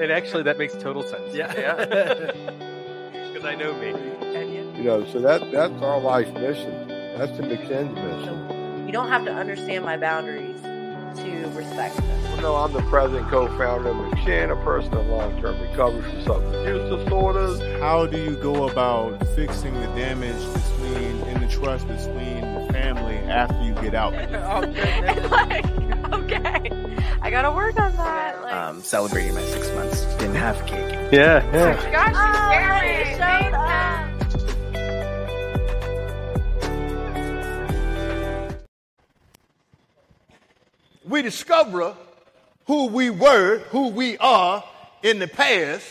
and actually, that makes total sense. Yeah. yeah. Because I know me. You- You know, so that that's our life mission. That's the McShin's mission. You don't have to understand my boundaries to respect them. You know, I'm the president co-founder of McShin, a person in long-term recovery from substance use disorders. How do you go about fixing the damage between in the trust between the family after you get out? Oh, goodness. like, okay, I gotta work on that. Like, um, celebrating my six months. Didn't have cake. Yeah, yeah. gosh, oh, showed up. we discover who we were, who we are in the past,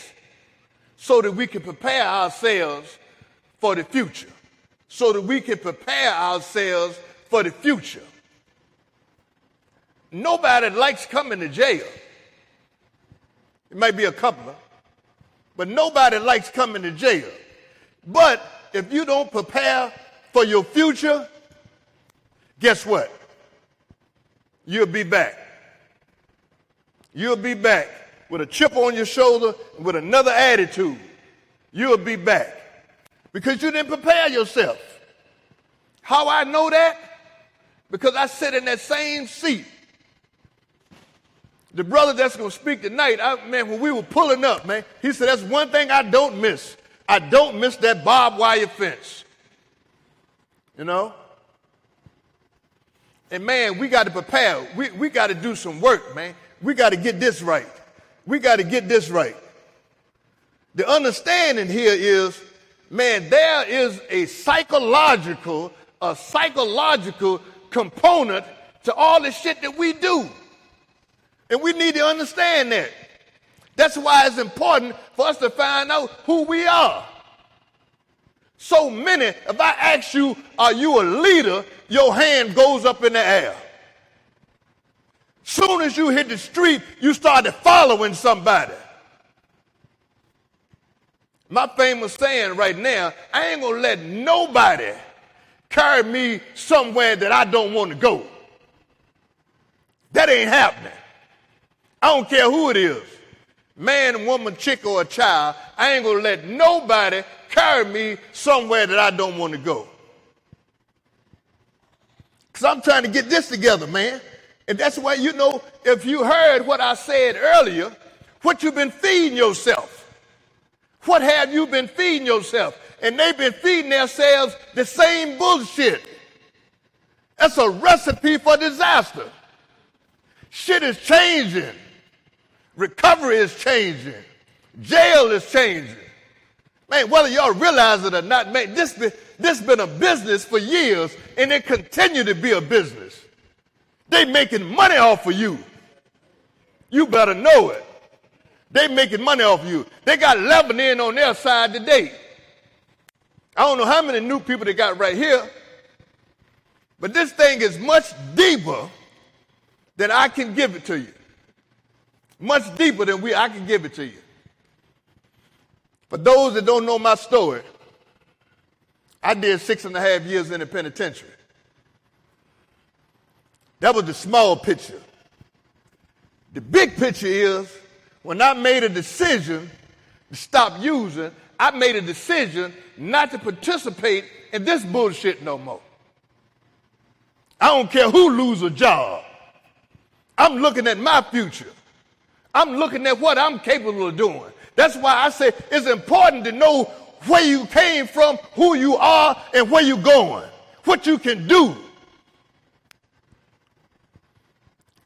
so that we can prepare ourselves for the future. So that we can prepare ourselves for the future. Nobody likes coming to jail. It might be a couple, but nobody likes coming to jail. But if you don't prepare for your future, guess what? you'll be back. You'll be back with a chip on your shoulder and with another attitude. You'll be back because you didn't prepare yourself. How I know that? Because I sit in that same seat. The brother that's going to speak tonight, I, man, when we were pulling up, man, he said, That's one thing I don't miss. I don't miss that barbed wire fence. You know? And man, we got to prepare. We, we got to do some work, man. We got to get this right. We got to get this right. The understanding here is, man, there is a psychological, a psychological component to all the shit that we do. And we need to understand that. That's why it's important for us to find out who we are. So many, if I ask you, are you a leader? Your hand goes up in the air. Soon as you hit the street, you started following somebody. My famous saying right now, I ain't gonna let nobody carry me somewhere that I don't want to go. That ain't happening. I don't care who it is. Man, woman, chick, or a child, I ain't gonna let nobody carry me somewhere that I don't want to go. Because I'm trying to get this together, man. And that's why, you know, if you heard what I said earlier, what you've been feeding yourself. What have you been feeding yourself? And they've been feeding themselves the same bullshit. That's a recipe for disaster. Shit is changing. Recovery is changing. Jail is changing. Man, whether y'all realize it or not, man, this been, this been a business for years, and it continue to be a business. They making money off of you. You better know it. They making money off of you. They got Lebanon on their side today. I don't know how many new people they got right here, but this thing is much deeper than I can give it to you. Much deeper than we I can give it to you. For those that don't know my story, I did six and a half years in the penitentiary. That was the small picture. The big picture is when I made a decision to stop using, I made a decision not to participate in this bullshit no more. I don't care who lose a job. I'm looking at my future. I'm looking at what I'm capable of doing. That's why I say it's important to know where you came from, who you are, and where you're going, what you can do.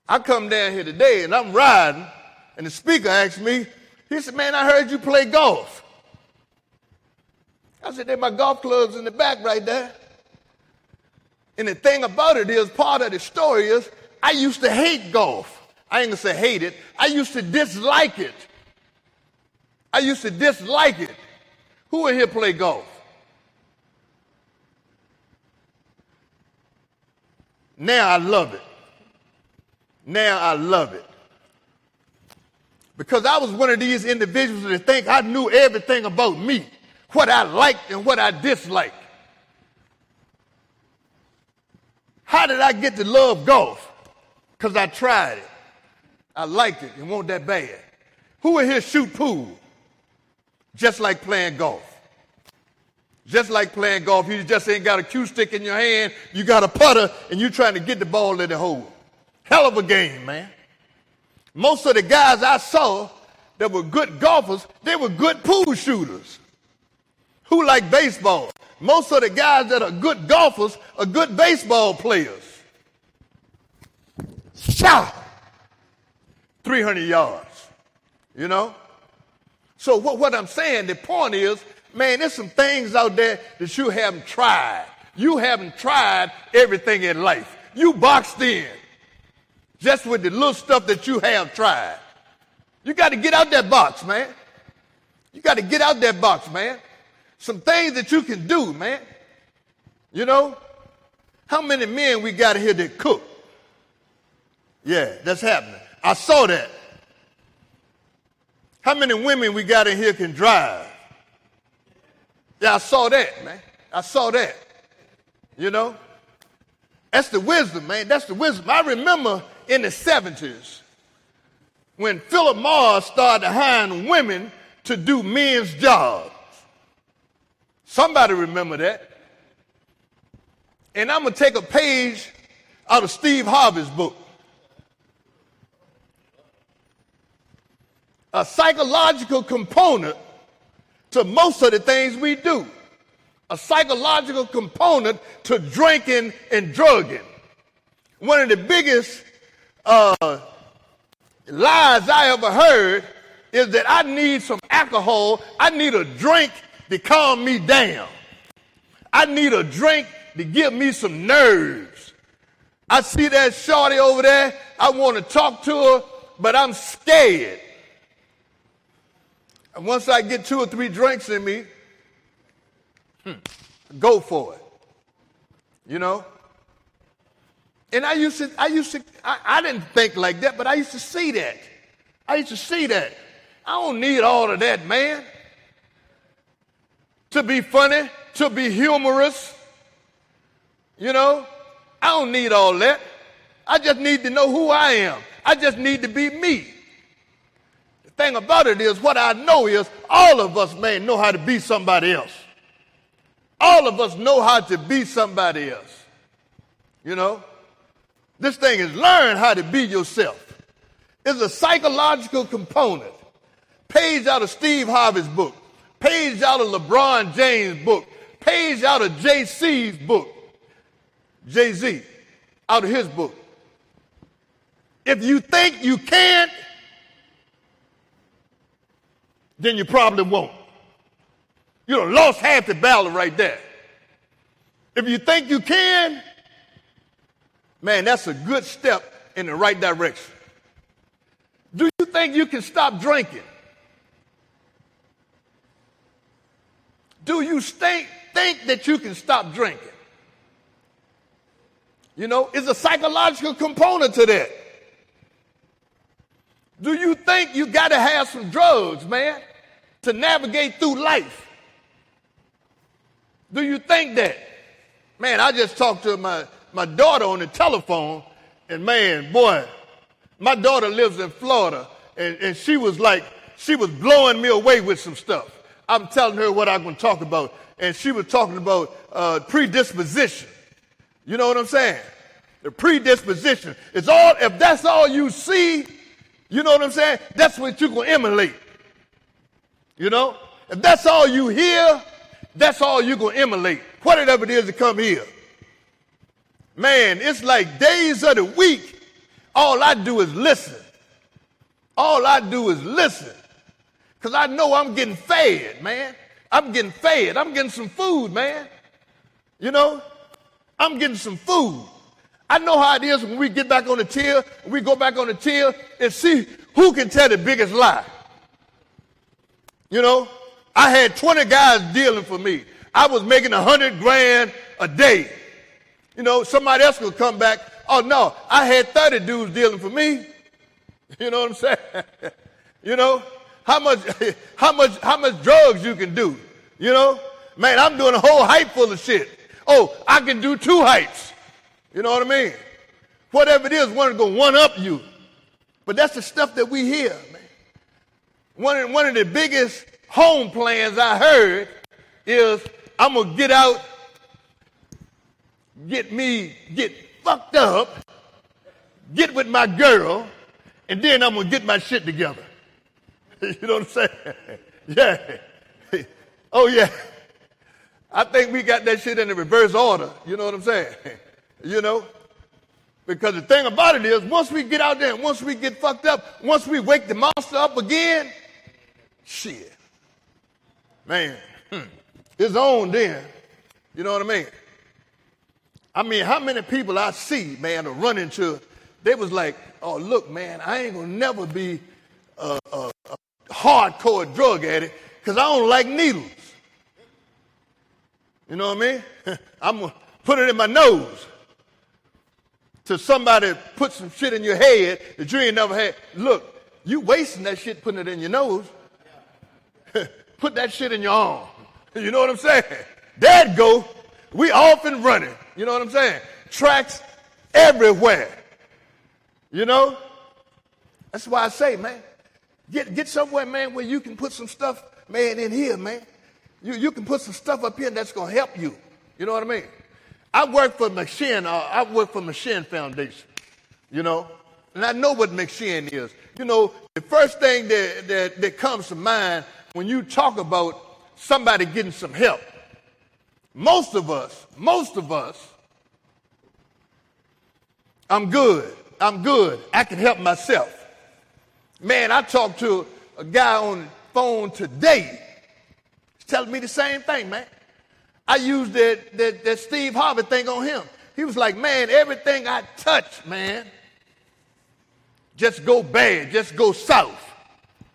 I come down here today and I'm riding, and the speaker asked me, he said, Man, I heard you play golf. I said, There my golf clubs in the back right there. And the thing about it is, part of the story is, I used to hate golf. I ain't gonna say hate it, I used to dislike it. I used to dislike it. Who in here play golf? Now I love it. Now I love it. Because I was one of these individuals that think I knew everything about me, what I liked and what I disliked. How did I get to love golf? Because I tried it. I liked it and want that bad. Who in here shoot pool? Just like playing golf. Just like playing golf, you just ain't got a cue stick in your hand, you got a putter, and you trying to get the ball in the hole. Hell of a game, man. Most of the guys I saw that were good golfers, they were good pool shooters. Who like baseball? Most of the guys that are good golfers are good baseball players. Shot! 300 yards. You know? So what, what I'm saying, the point is, man, there's some things out there that you haven't tried. You haven't tried everything in life. You boxed in just with the little stuff that you have tried. You got to get out that box, man. You got to get out that box, man. Some things that you can do, man. You know? How many men we got here that cook? Yeah, that's happening. I saw that. How many women we got in here can drive? Yeah, I saw that, man. I saw that. You know? That's the wisdom, man. That's the wisdom. I remember in the 70s when Philip Morris started hiring women to do men's jobs. Somebody remember that. And I'm going to take a page out of Steve Harvey's book. A psychological component to most of the things we do. A psychological component to drinking and drugging. One of the biggest uh, lies I ever heard is that I need some alcohol. I need a drink to calm me down. I need a drink to give me some nerves. I see that shorty over there. I want to talk to her, but I'm scared. And once I get two or three drinks in me, hmm, go for it. You know? And I used to, I used to, I, I didn't think like that, but I used to see that. I used to see that. I don't need all of that, man. To be funny, to be humorous. You know, I don't need all that. I just need to know who I am. I just need to be me thing about it is, what I know is all of us, man, know how to be somebody else. All of us know how to be somebody else. You know? This thing is learn how to be yourself. It's a psychological component. Page out of Steve Harvey's book, page out of LeBron James' book, page out of JC's book, Jay Z, out of his book. If you think you can't, then you probably won't. You have lost half the battle right there. If you think you can, man, that's a good step in the right direction. Do you think you can stop drinking? Do you think, think that you can stop drinking? You know, it's a psychological component to that. Do you think you got to have some drugs, man, to navigate through life? Do you think that? Man, I just talked to my, my daughter on the telephone, and man, boy, my daughter lives in Florida, and, and she was like, she was blowing me away with some stuff. I'm telling her what I'm going to talk about, and she was talking about uh, predisposition. You know what I'm saying? The predisposition. It's all, if that's all you see, you know what I'm saying? That's what you're going to emulate. You know? If that's all you hear, that's all you're going to emulate. Whatever it is to come here. Man, it's like days of the week. All I do is listen. All I do is listen. Because I know I'm getting fed, man. I'm getting fed. I'm getting some food, man. You know? I'm getting some food. I know how it is when we get back on the till, we go back on the till and see who can tell the biggest lie. You know, I had 20 guys dealing for me. I was making a hundred grand a day. You know, somebody else could come back. Oh no, I had 30 dudes dealing for me. You know what I'm saying? you know, how much, how much, how much drugs you can do. You know, man, I'm doing a whole hype full of shit. Oh, I can do two hypes. You know what I mean? Whatever it is, one is going to one up you. But that's the stuff that we hear, man. one of, one of the biggest home plans I heard is I'm gonna get out, get me, get fucked up, get with my girl, and then I'm gonna get my shit together. you know what I'm saying? yeah. oh yeah. I think we got that shit in the reverse order. You know what I'm saying? You know? Because the thing about it is, once we get out there and once we get fucked up, once we wake the monster up again, shit. Man, hmm, it's on then. You know what I mean? I mean, how many people I see, man, to run into, they was like, oh, look, man, I ain't gonna never be a, a, a hardcore drug addict because I don't like needles. You know what I mean? I'm gonna put it in my nose. To somebody put some shit in your head that you ain't never had. Look, you wasting that shit putting it in your nose. put that shit in your arm. You know what I'm saying? Dad go. We off and running. You know what I'm saying? Tracks everywhere. You know? That's why I say, man, get, get somewhere, man, where you can put some stuff, man, in here, man. You, you can put some stuff up here that's going to help you. You know what I mean? I work for McShin. Uh, I work for McShin Foundation. You know, and I know what McShin is. You know, the first thing that, that, that comes to mind when you talk about somebody getting some help, most of us, most of us, I'm good. I'm good. I can help myself. Man, I talked to a guy on the phone today He's telling me the same thing, man. I used that, that, that Steve Harvey thing on him. He was like, man, everything I touch, man, just go bad, just go south.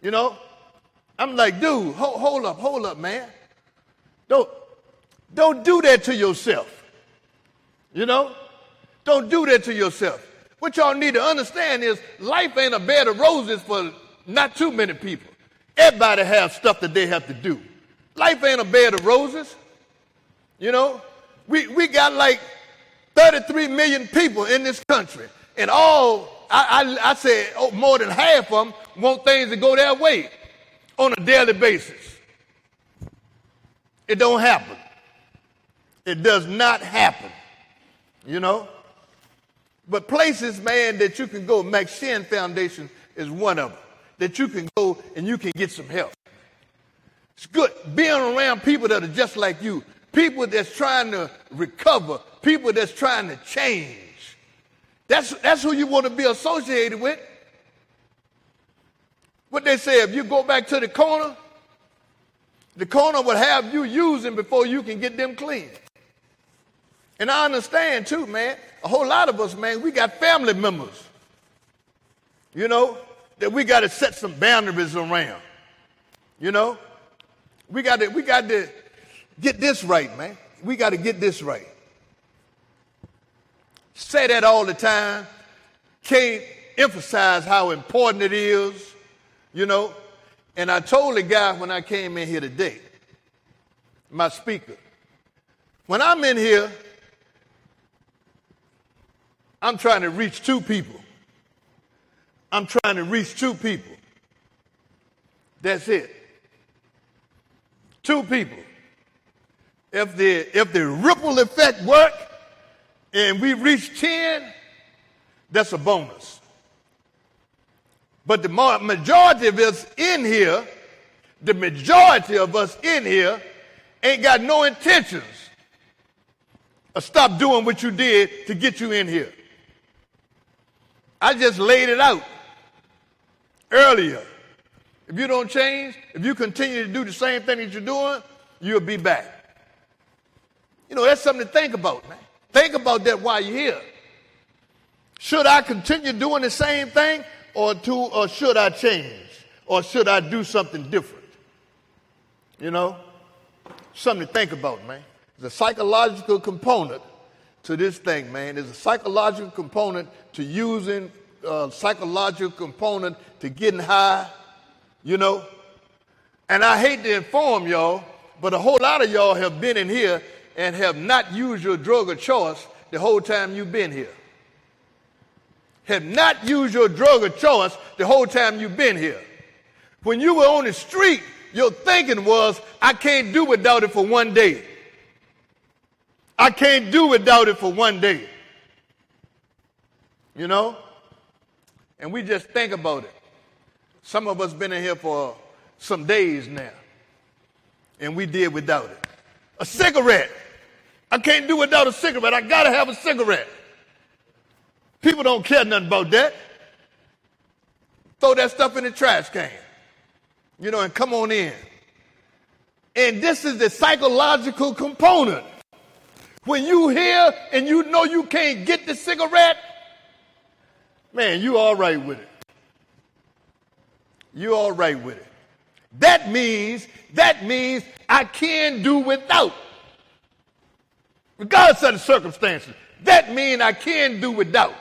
You know? I'm like, dude, hold, hold up, hold up, man. Don't, don't do that to yourself. You know? Don't do that to yourself. What y'all need to understand is life ain't a bed of roses for not too many people. Everybody has stuff that they have to do. Life ain't a bed of roses. You know, we, we got like 33 million people in this country, and all, I, I, I said, oh, more than half of them want things to go their way on a daily basis. It don't happen. It does not happen. You know? But places, man, that you can go, McShin Foundation is one of them, that you can go and you can get some help. It's good being around people that are just like you, people that's trying to recover, people that's trying to change. That's, that's who you want to be associated with. What they say, if you go back to the corner, the corner will have you using before you can get them clean. And I understand too, man. A whole lot of us, man, we got family members, you know, that we got to set some boundaries around. You know, we got to we got to get this right, man. We got to get this right. Say that all the time. Can't emphasize how important it is, you know. And I told the guy when I came in here today, my speaker, when I'm in here, I'm trying to reach two people. I'm trying to reach two people. That's it. Two people. If the, if the ripple effect work and we reach 10, that's a bonus. But the majority of us in here, the majority of us in here ain't got no intentions of stop doing what you did to get you in here. I just laid it out earlier. If you don't change, if you continue to do the same thing that you're doing, you'll be back. You know, that's something to think about, man. Think about that while you're here. Should I continue doing the same thing or to or should I change? Or should I do something different? You know? Something to think about, man. There's a psychological component to this thing, man. There's a psychological component to using uh, psychological component to getting high you know? And I hate to inform y'all, but a whole lot of y'all have been in here and have not used your drug of choice the whole time you've been here. Have not used your drug of choice the whole time you've been here. When you were on the street, your thinking was, I can't do without it for one day. I can't do without it for one day. You know? And we just think about it. Some of us been in here for some days now. And we did without it. A cigarette. I can't do without a cigarette. I gotta have a cigarette. People don't care nothing about that. Throw that stuff in the trash can. You know, and come on in. And this is the psychological component. When you hear and you know you can't get the cigarette, man, you all right with it. You all right with it. That means, that means I can do without. Regardless of the circumstances. That means I can do without.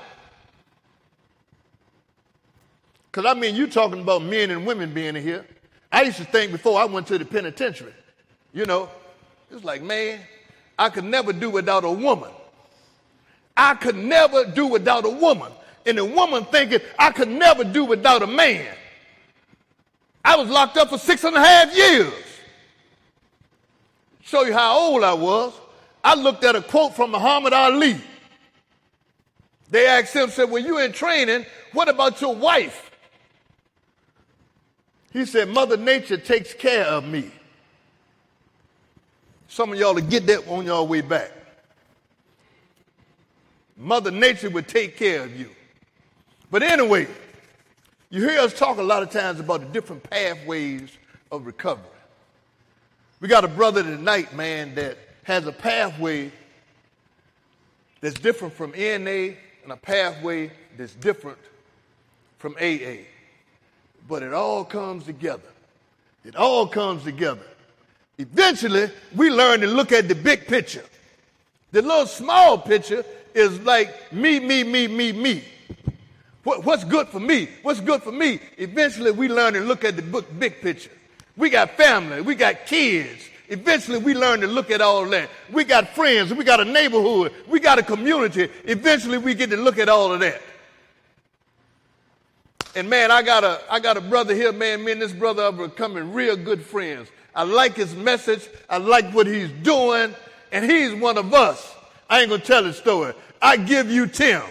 Because I mean, you talking about men and women being in here. I used to think before I went to the penitentiary, you know, it's like, man, I could never do without a woman. I could never do without a woman. And a woman thinking I could never do without a man. I was locked up for six and a half years. Show you how old I was. I looked at a quote from Muhammad Ali. They asked him, said, When you in training, what about your wife? He said, Mother Nature takes care of me. Some of y'all will get that on your way back. Mother Nature would take care of you. But anyway, you hear us talk a lot of times about the different pathways of recovery. We got a brother tonight, man, that has a pathway that's different from NA and a pathway that's different from AA. But it all comes together. It all comes together. Eventually, we learn to look at the big picture. The little small picture is like me, me, me, me, me. What, what's good for me? What's good for me? Eventually, we learn to look at the big picture. We got family, we got kids. Eventually, we learn to look at all that. We got friends, we got a neighborhood, we got a community. Eventually, we get to look at all of that. And man, I got a I got a brother here, man. Me and this brother are becoming real good friends. I like his message. I like what he's doing, and he's one of us. I ain't gonna tell his story. I give you Tim.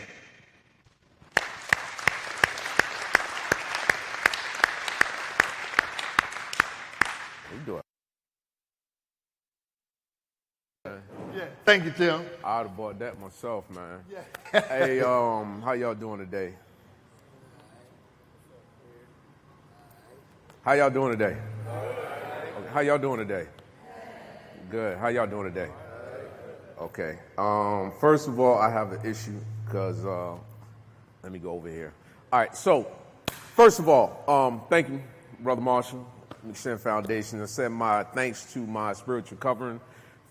Thank you, Tim. I'd have bought that myself, man. Yeah. hey, um, how y'all doing today? How y'all doing today? Okay, how y'all doing today? Good. How y'all doing today? Okay. Um, first of all, I have an issue because uh, let me go over here. All right. So, first of all, um, thank you, Brother Marshall, McShin Foundation. I send my thanks to my spiritual covering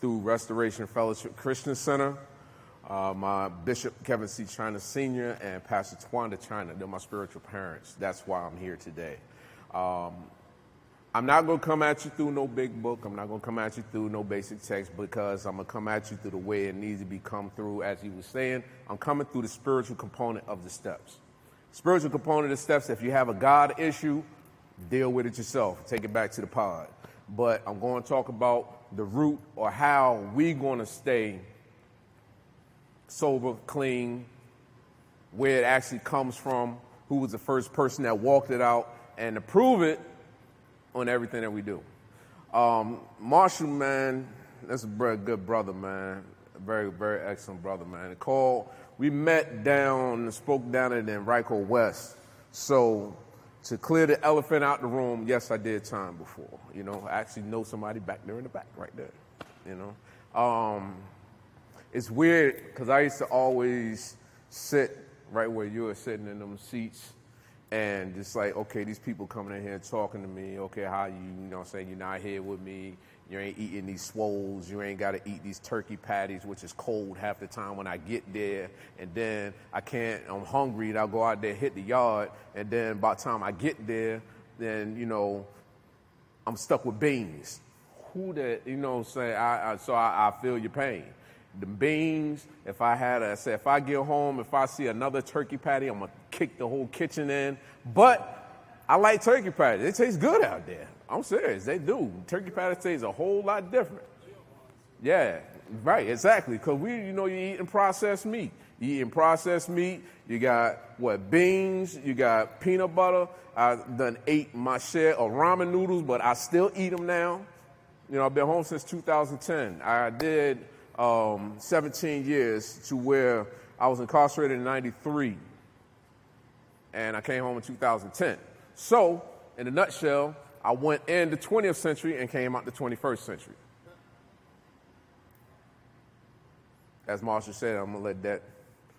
through Restoration Fellowship Christian Center. Uh, my Bishop Kevin C. China Sr. and Pastor Twanda China, they're my spiritual parents. That's why I'm here today. Um, I'm not going to come at you through no big book. I'm not going to come at you through no basic text because I'm going to come at you through the way it needs to be come through. As he was saying, I'm coming through the spiritual component of the steps. Spiritual component of the steps, if you have a God issue, deal with it yourself. Take it back to the pod. But I'm going to talk about the root or how we're going to stay sober, clean, where it actually comes from, who was the first person that walked it out, and to prove it on everything that we do. Um, Marshall, man, that's a very good brother, man. A very, very excellent brother, man. Called, we met down, and spoke down in Henrico West. So to clear the elephant out the room, yes, I did time before. You know, I actually know somebody back there in the back, right there. You know, um, it's weird because I used to always sit right where you were sitting in them seats, and just like, okay, these people coming in here talking to me. Okay, how you, you know, saying you're not here with me. You ain't eating these swoles. You ain't got to eat these turkey patties, which is cold half the time when I get there. And then I can't, I'm hungry and I'll go out there, hit the yard. And then by the time I get there, then, you know, I'm stuck with beans. Who that, you know what I'm saying? I, I, so I, I feel your pain. The beans, if I had a, I said, if I get home, if I see another turkey patty, I'm going to kick the whole kitchen in. But I like turkey patties. It tastes good out there. I'm serious. They do. Turkey patties taste a whole lot different. Yeah, right, exactly. Because we, you know, you're eating processed meat. You eating processed meat. You got what beans. You got peanut butter. I done ate my share of ramen noodles, but I still eat them now. You know, I've been home since 2010. I did um, 17 years to where I was incarcerated in 93, and I came home in 2010. So, in a nutshell, I went in the 20th century and came out the 21st century. As Marshall said, I'm gonna let that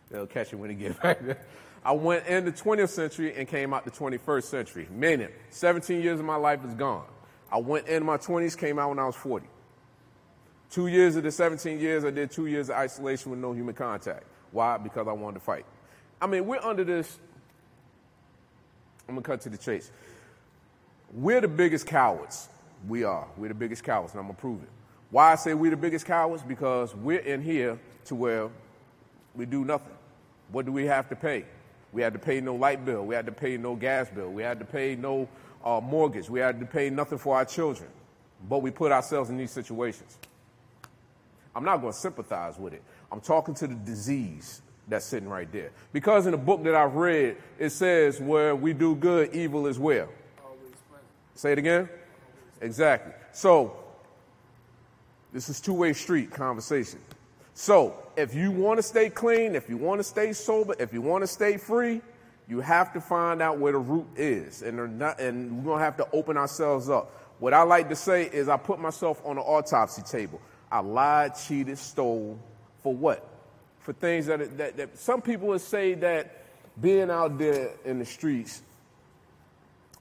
they'll catch it when he get back there. I went in the 20th century and came out the 21st century. Meaning, 17 years of my life is gone. I went in my 20s, came out when I was 40. Two years of the 17 years, I did two years of isolation with no human contact. Why? Because I wanted to fight. I mean, we're under this. I'm gonna cut to the chase. We're the biggest cowards. We are. We're the biggest cowards, and I'm gonna prove it. Why I say we're the biggest cowards? Because we're in here to where we do nothing. What do we have to pay? We had to pay no light bill. We had to pay no gas bill. We had to pay no uh, mortgage. We had to pay nothing for our children. But we put ourselves in these situations. I'm not going to sympathize with it. I'm talking to the disease that's sitting right there. Because in the book that I've read, it says where we do good, evil is where? Say it again? Exactly. So, this is two-way street conversation. So, if you want to stay clean, if you want to stay sober, if you want to stay free, you have to find out where the root is. And, not, and we're going to have to open ourselves up. What I like to say is I put myself on an autopsy table. I lied, cheated, stole for what? For things that, that, that some people would say that being out there in the streets,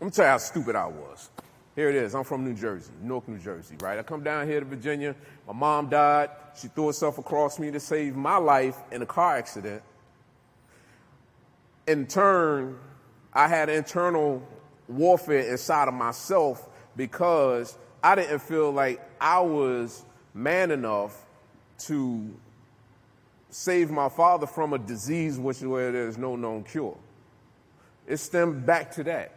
let me tell you how stupid I was. Here it is. I'm from New Jersey, Newark, New Jersey, right? I come down here to Virginia. My mom died. She threw herself across me to save my life in a car accident. In turn, I had internal warfare inside of myself because I didn't feel like I was man enough to save my father from a disease which where there's no known cure. It stemmed back to that.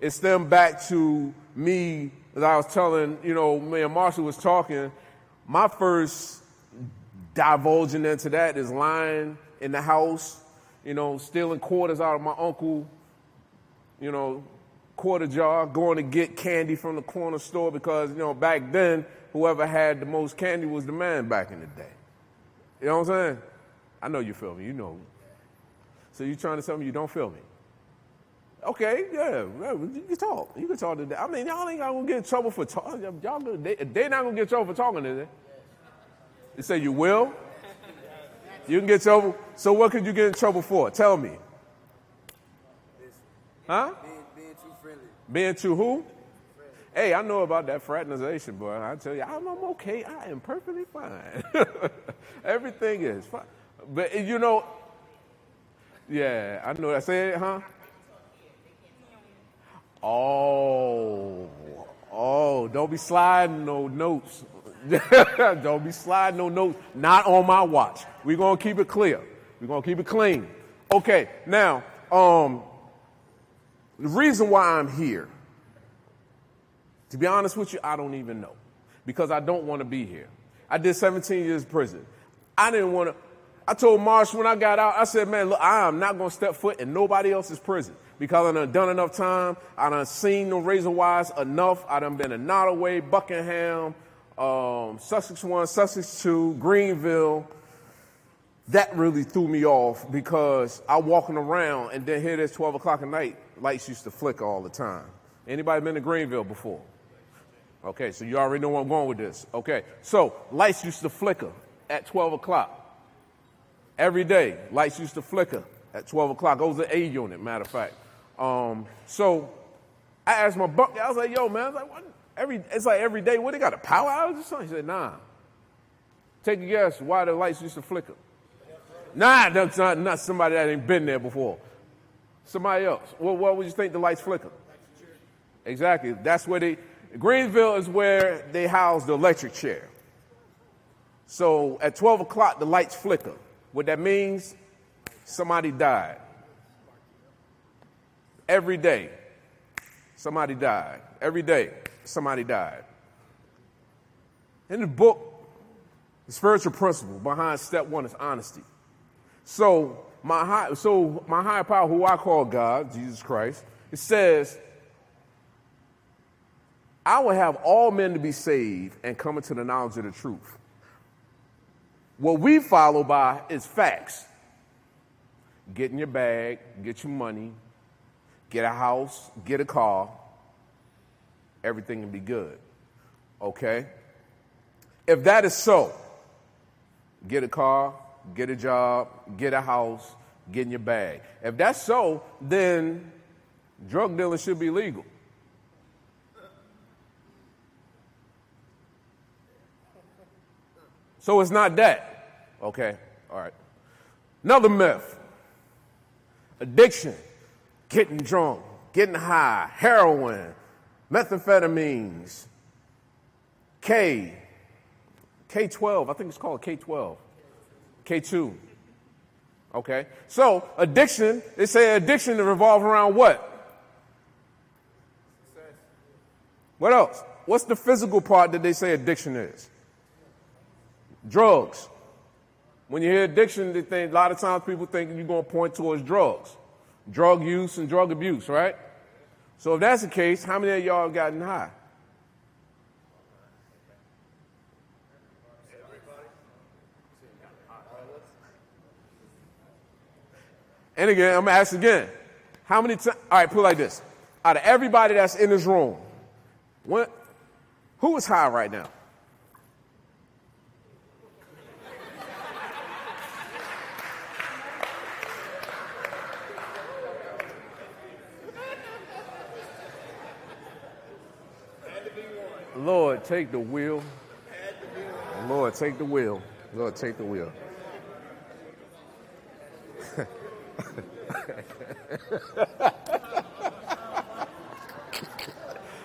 It stemmed back to me, as I was telling, you know, me and Marshall was talking, my first divulging into that is lying in the house, you know, stealing quarters out of my uncle, you know, quarter jar, going to get candy from the corner store because, you know, back then, whoever had the most candy was the man back in the day. You know what I'm saying? I know you feel me, you know. So you trying to tell me you don't feel me? Okay, yeah, you can talk. You can talk to today. I mean, y'all ain't gonna get in trouble for talking. Y'all, they, they're not gonna get in trouble for talking, is they? Say you will? You can get trouble. So what could you get in trouble for? Tell me. Huh? Being, being too friendly. Being too who? Hey, I know about that fraternization, boy. I tell you, I'm, I'm okay. I am perfectly fine. Everything is fine. But you know, yeah, I know. I say it, huh? Oh, oh, don't be sliding no notes. don't be sliding no notes. Not on my watch. We're gonna keep it clear. We're gonna keep it clean. Okay, now, um, the reason why I'm here, to be honest with you, I don't even know. Because I don't want to be here. I did 17 years in prison. I didn't want to. I told Marsh when I got out, I said, man, look, I am not going to step foot in nobody else's prison because I done done enough time. I done seen the razor wires enough. I done been in Nottoway, Buckingham, um, Sussex 1, Sussex 2, Greenville. That really threw me off because I walking around and then here it is 12 o'clock at night. Lights used to flicker all the time. Anybody been to Greenville before? Okay, so you already know where I'm going with this. Okay, so lights used to flicker at 12 o'clock. Every day, lights used to flicker at 12 o'clock. It was an A unit, matter of fact. Um, so I asked my bunk, I was like, yo, man, like, what? Every, it's like every day, what, they got a power outage or something? He said, nah. Take a guess why the lights used to flicker. Nah, that's not, not somebody that ain't been there before. Somebody else. Well, what would you think the lights flicker? Exactly. That's where they, Greenville is where they house the electric chair. So at 12 o'clock, the lights flicker. What that means, somebody died. Every day. somebody died. Every day, somebody died. In the book, the spiritual principle behind step one is honesty. So my high, so my higher power, who I call God, Jesus Christ, it says, I will have all men to be saved and come into the knowledge of the truth. What we follow by is facts. Get in your bag, get your money, get a house, get a car, everything will be good. Okay? If that is so, get a car, get a job, get a house, get in your bag. If that's so, then drug dealing should be legal. So it's not that. Okay, all right. Another myth addiction, getting drunk, getting high, heroin, methamphetamines, K, K12, I think it's called K12, K2. Okay, so addiction, they say addiction revolves around what? What else? What's the physical part that they say addiction is? Drugs. When you hear addiction, they think, a lot of times people think you're going to point towards drugs, drug use and drug abuse, right? So if that's the case, how many of y'all have gotten high? And again, I'm gonna ask again. How many times? All right, put it like this: out of everybody that's in this room, what, who is high right now? Lord, take the wheel. Lord, take the wheel. Lord, take the wheel.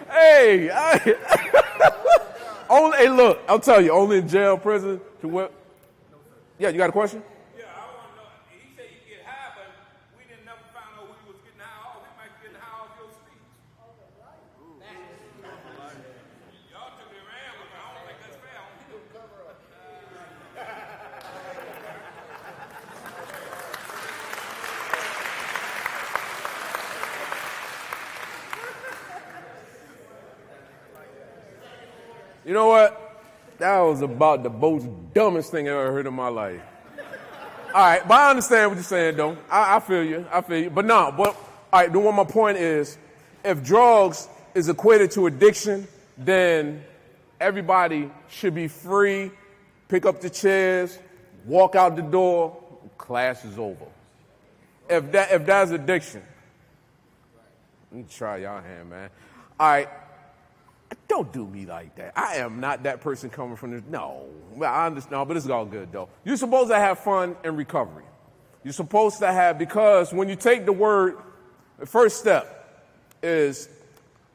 hey, I, only, hey, look, I'll tell you, only in jail, prison, to what? Yeah, you got a question? Yeah, I want to know. He said you get high, but we didn't never find out who he was getting high off. He might be getting high off your speech. Y'all took it around with me. I don't think that's fair. You know what? That was about the most dumbest thing I ever heard in my life. All right, but I understand what you're saying, though. I, I feel you. I feel you. But no, but all right. The one my point is, if drugs is equated to addiction, then everybody should be free. Pick up the chairs, walk out the door. Class is over. If that if that's addiction, let me try y'all hand, man. All right. Don't do me like that. I am not that person coming from the. No. I understand, but it's all good, though. You're supposed to have fun in recovery. You're supposed to have, because when you take the word, the first step is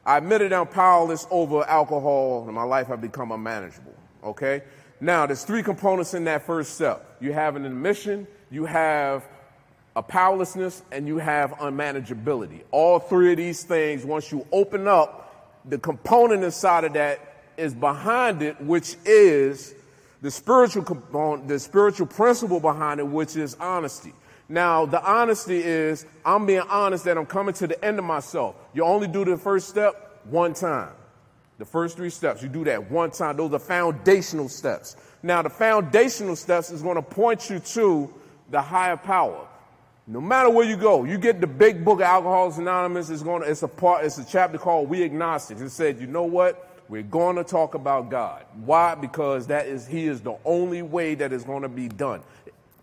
I admitted I'm powerless over alcohol and my life had become unmanageable. Okay? Now, there's three components in that first step. You have an admission, you have a powerlessness, and you have unmanageability. All three of these things, once you open up, the component inside of that is behind it, which is the spiritual component, the spiritual principle behind it, which is honesty. Now, the honesty is I'm being honest that I'm coming to the end of myself. You only do the first step one time. The first three steps, you do that one time. Those are foundational steps. Now, the foundational steps is going to point you to the higher power. No matter where you go, you get the big book of Alcoholics Anonymous. It's going. To, it's a part. It's a chapter called "We Agnostics." It said, you know what? We're going to talk about God. Why? Because that is He is the only way that is going to be done.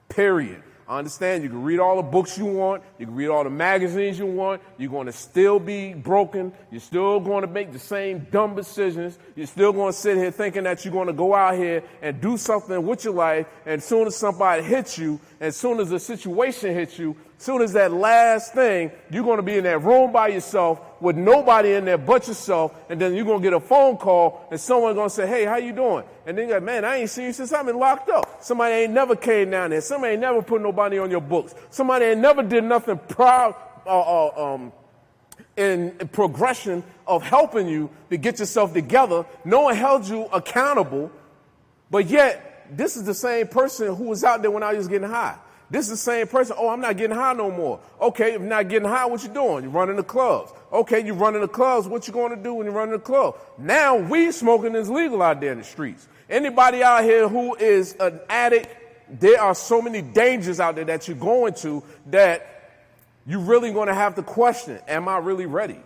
Period. I understand you can read all the books you want, you can read all the magazines you want, you're going to still be broken, you're still going to make the same dumb decisions, you're still going to sit here thinking that you're going to go out here and do something with your life, and as soon as somebody hits you, as soon as a situation hits you, as soon as that last thing, you're going to be in that room by yourself with nobody in there but yourself, and then you're to get a phone call, and someone's to say, hey, how you doing? And then you're like, man, I ain't seen you since I've been locked up. Somebody ain't never came down there. Somebody ain't never put nobody on your books. Somebody ain't never did nothing proud, uh, uh, um, in progression of helping you to get yourself together. No one held you accountable, but yet this is the same person who was out there when I was getting high. This is the same person. Oh, I'm not getting high no more. Okay, if not getting high, what you doing? You're running the clubs. Okay, you're running the clubs. What you going to do when you're running the club? Now weed smoking is legal out there in the streets. Anybody out here who is an addict, there are so many dangers out there that you're going to that you're really going to have to question, am I really ready?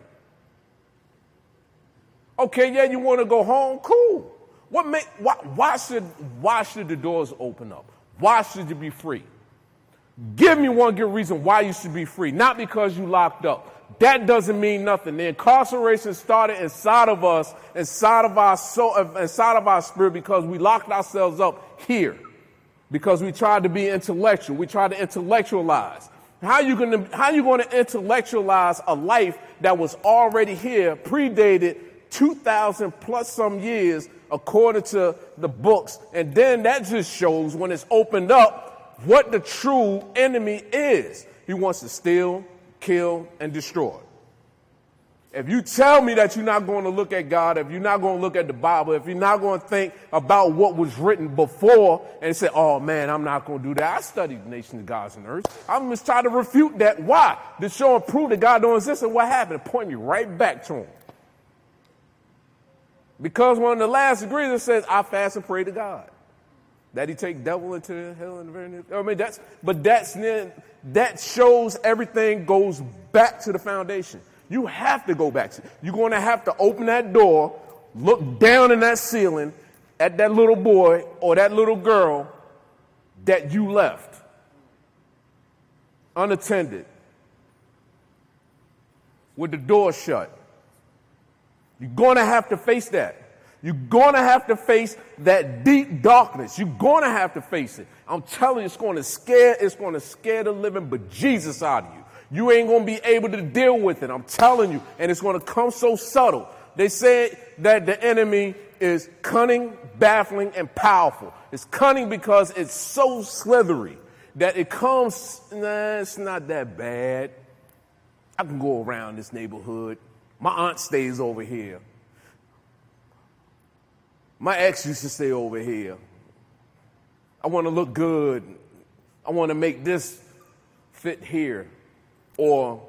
Okay, yeah, you want to go home? Cool. What make, why, why, should, why should the doors open up? Why should you be free? Give me one good reason why you should be free. Not because you locked up. That doesn't mean nothing. The incarceration started inside of us, inside of our soul, inside of our spirit because we locked ourselves up here. Because we tried to be intellectual. We tried to intellectualize. How you gonna, how you gonna intellectualize a life that was already here, predated 2,000 plus some years according to the books. And then that just shows when it's opened up what the true enemy is. He wants to steal, kill, and destroy. If you tell me that you're not going to look at God, if you're not going to look at the Bible, if you're not going to think about what was written before and say, oh man, I'm not going to do that. I studied the nations of gods and earth. I'm just trying to refute that. Why? To show and prove that God don't exist. And what happened? Point me right back to him. Because one of the last degrees it says, I fast and pray to God. That he take devil into hell the very near. I mean, that's, but that's, then that shows everything goes back to the foundation. You have to go back to, you're going to have to open that door, look down in that ceiling at that little boy or that little girl that you left unattended with the door shut. You're going to have to face that. You're going to have to face that deep darkness. You're going to have to face it. I'm telling you, it's going to scare, it's going to scare the living bejesus out of you. You ain't going to be able to deal with it. I'm telling you. And it's going to come so subtle. They say that the enemy is cunning, baffling, and powerful. It's cunning because it's so slithery that it comes, nah, it's not that bad. I can go around this neighborhood. My aunt stays over here. My ex used to stay over here. I want to look good. I want to make this fit here. Or,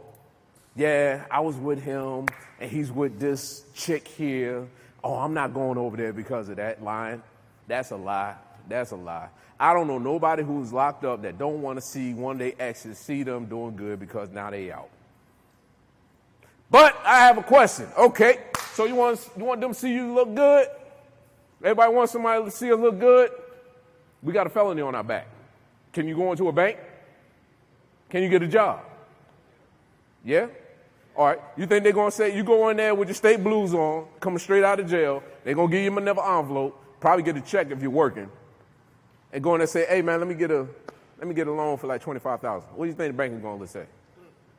yeah, I was with him and he's with this chick here. Oh, I'm not going over there because of that line. That's a lie. That's a lie. I don't know nobody who's locked up that don't want to see one day exes see them doing good because now they out. But I have a question. Okay, so you want you want them to see you look good? Everybody wants somebody to see us look good? We got a felony on our back. Can you go into a bank? Can you get a job? Yeah? All right. You think they're going to say, you go in there with your state blues on, coming straight out of jail. They're going to give you another envelope, probably get a check if you're working, and go in there and say, hey, man, let me get a, let me get a loan for like 25000 What do you think the bank is going to say?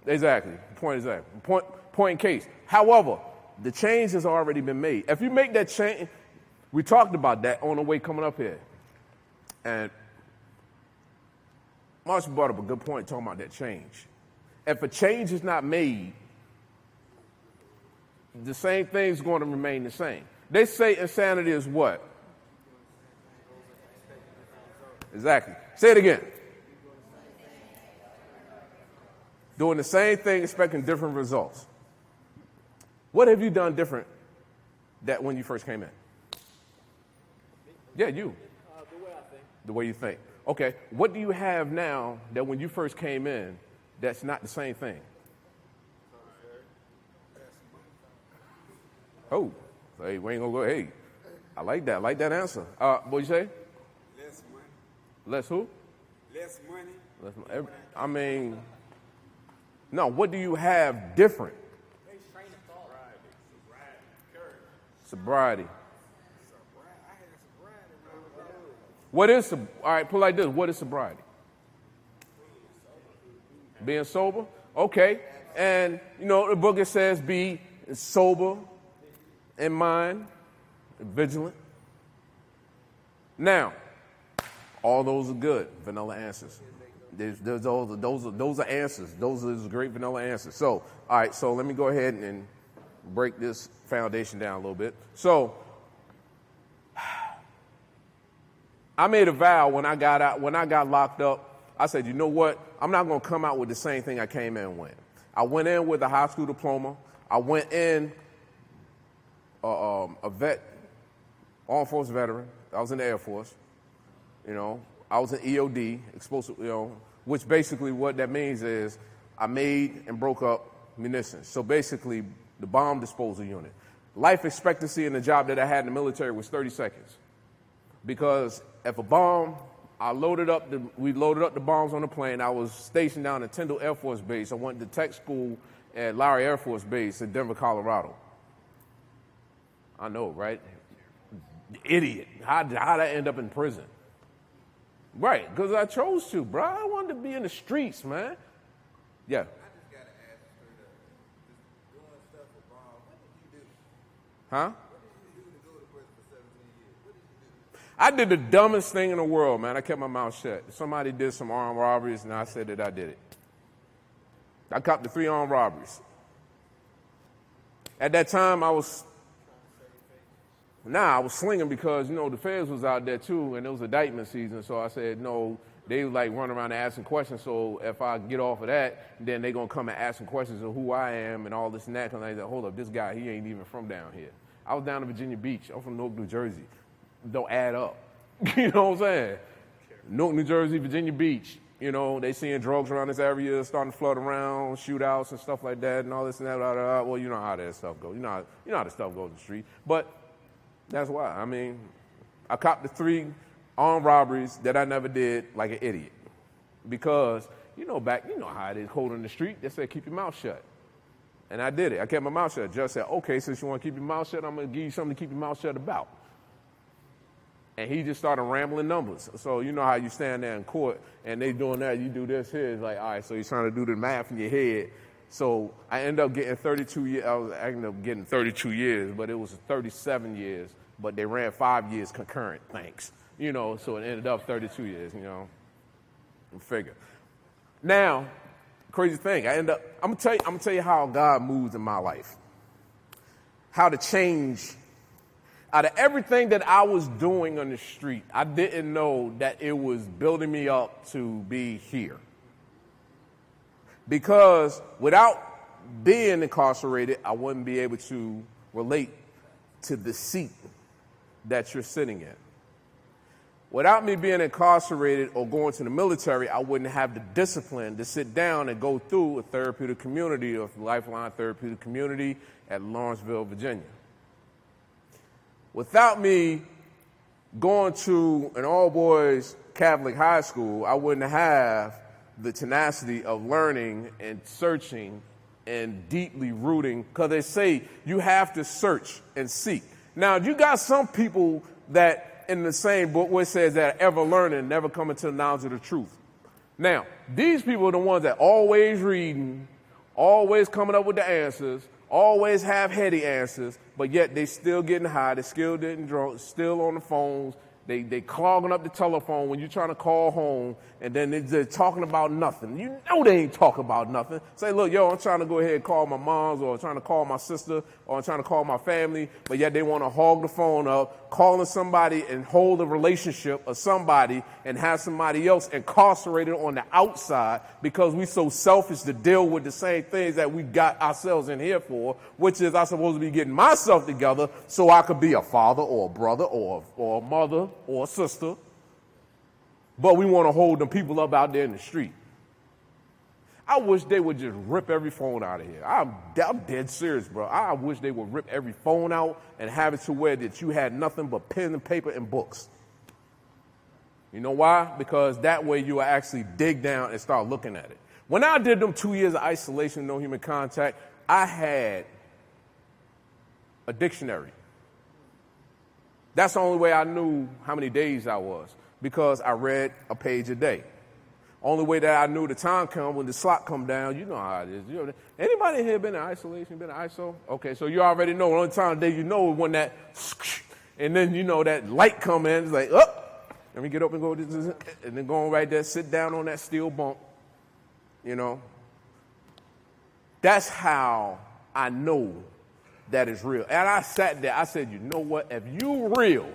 Exactly. Point exactly. Point, point in case. However, the change has already been made. If you make that change, we talked about that on the way coming up here. And Marshall brought up a good point talking about that change. If a change is not made, the same thing's going to remain the same. They say insanity is what? Exactly. Say it again. Doing the same thing, expecting different results. What have you done different that when you first came in? Yeah, you. Uh, the way I think. The way you think. Okay. What do you have now that when you first came in that's not the same thing? Oh, hey, we ain't gonna go. Hey, I like that. I like that answer. Uh, what you say? Less money. Less who? Less money. Less, every, I mean, no. What do you have different? Sobriety. Sobriety. What is all right? Put like this. What is sobriety? Being sober. Okay. And you know the book it says be sober in mind, vigilant. Now, all those are good vanilla answers. There's, there's those, those, are, those are answers. Those are great vanilla answers. So, all right, so let me go ahead and break this foundation down a little bit. So, I made a vow when I got out, when I got locked up. I said, you know what? I'm not going to come out with the same thing I came in with. I went in with a high school diploma. I went in uh, um, a vet, armed force veteran. I was in the Air Force. You know, I was in EOD, explosive. You know, which basically what that means is I made and broke up munitions. So basically, the bomb disposal unit. Life expectancy in the job that I had in the military was 30 seconds. Because if a bomb, I loaded up the, we loaded up the bombs on the plane. I was stationed down at Tyndall Air Force Base. I went to tech school at Lowry Air Force Base in Denver, Colorado. I know, right? Idiot. How did I end up in prison? Right, because I chose to, bro. I wanted to be in the streets, man. Yeah. I just gotta ask straight up. Doing stuff with bombs, what did you do? Huh? I did the dumbest thing in the world, man. I kept my mouth shut. Somebody did some armed robberies, and I said that I did it. I copped the three armed robberies. At that time, I was Nah, I was slinging because, you know, the feds was out there too, and it was indictment season. So I said, no, they like run around asking questions. So if I get off of that, then they going to come and asking questions of who I am and all this and that. And I said, hold up, this guy, he ain't even from down here. I was down in Virginia Beach. I'm from Newark, New Jersey. Don't add up. you know what I'm saying? Newark, New Jersey, Virginia Beach. You know, they seeing drugs around this area, starting to flood around, shootouts and stuff like that, and all this and that. Blah, blah, blah. Well, you know how that stuff goes. You know how, you know how the stuff goes in the street. But that's why. I mean, I copped the three armed robberies that I never did like an idiot. Because, you know, back, you know how it is cold in the street. They said, keep your mouth shut. And I did it. I kept my mouth shut. Judge said, okay, since you want to keep your mouth shut, I'm going to give you something to keep your mouth shut about. And he just started rambling numbers. So you know how you stand there in court and they doing that, you do this here. It's like, all right, so he's trying to do the math in your head. So I ended up getting 32 years. I was I ended up getting 32 years, but it was 37 years. But they ran five years concurrent. Thanks. You know, so it ended up 32 years. You know, figure. Now, crazy thing. I end up. I'm gonna tell you. I'm gonna tell you how God moves in my life. How to change. Out of everything that I was doing on the street, I didn't know that it was building me up to be here. Because without being incarcerated, I wouldn't be able to relate to the seat that you're sitting in. Without me being incarcerated or going to the military, I wouldn't have the discipline to sit down and go through a therapeutic community or lifeline therapeutic community at Lawrenceville, Virginia. Without me going to an all boys Catholic high school, I wouldn't have the tenacity of learning and searching and deeply rooting because they say you have to search and seek. Now, you got some people that in the same book where it says that ever learning, never coming to the knowledge of the truth. Now, these people are the ones that always reading, always coming up with the answers, always have heady answers, but yet they still getting high, they still getting drunk, still on the phones, they they clogging up the telephone when you're trying to call home, and then they're, talking about nothing. You know they ain't talking about nothing. Say, look, yo, I'm trying to go ahead and call my mom's, or I'm trying to call my sister, or I'm trying to call my family, but yet they want to hog the phone up, calling somebody and hold a relationship of somebody and have somebody else incarcerated on the outside because we so selfish to deal with the same things that we got ourselves in here for, which is I'm supposed to be getting myself together so I could be a father or a brother or, or a mother or a sister. But we want to hold them people up out there in the street. I wish they would just rip every phone out of here. I'm, I'm dead serious, bro. I wish they would rip every phone out and have it to where that you had nothing but pen and paper and books. You know why? Because that way you will actually dig down and start looking at it. When I did them two years of isolation, no human contact, I had a dictionary. That's the only way I knew how many days I was because I read a page a day. Only way that I knew the time come when the slot come down, you know how it is. You know, anybody here been in isolation, been in ISO? Okay, so you already know. The only time of day you know when that, and then you know that light come in. It's like, up, Let me get up and go, and then go on right there, sit down on that steel bunk. You know, that's how I know that is real. And I sat there, I said, you know what? If you real,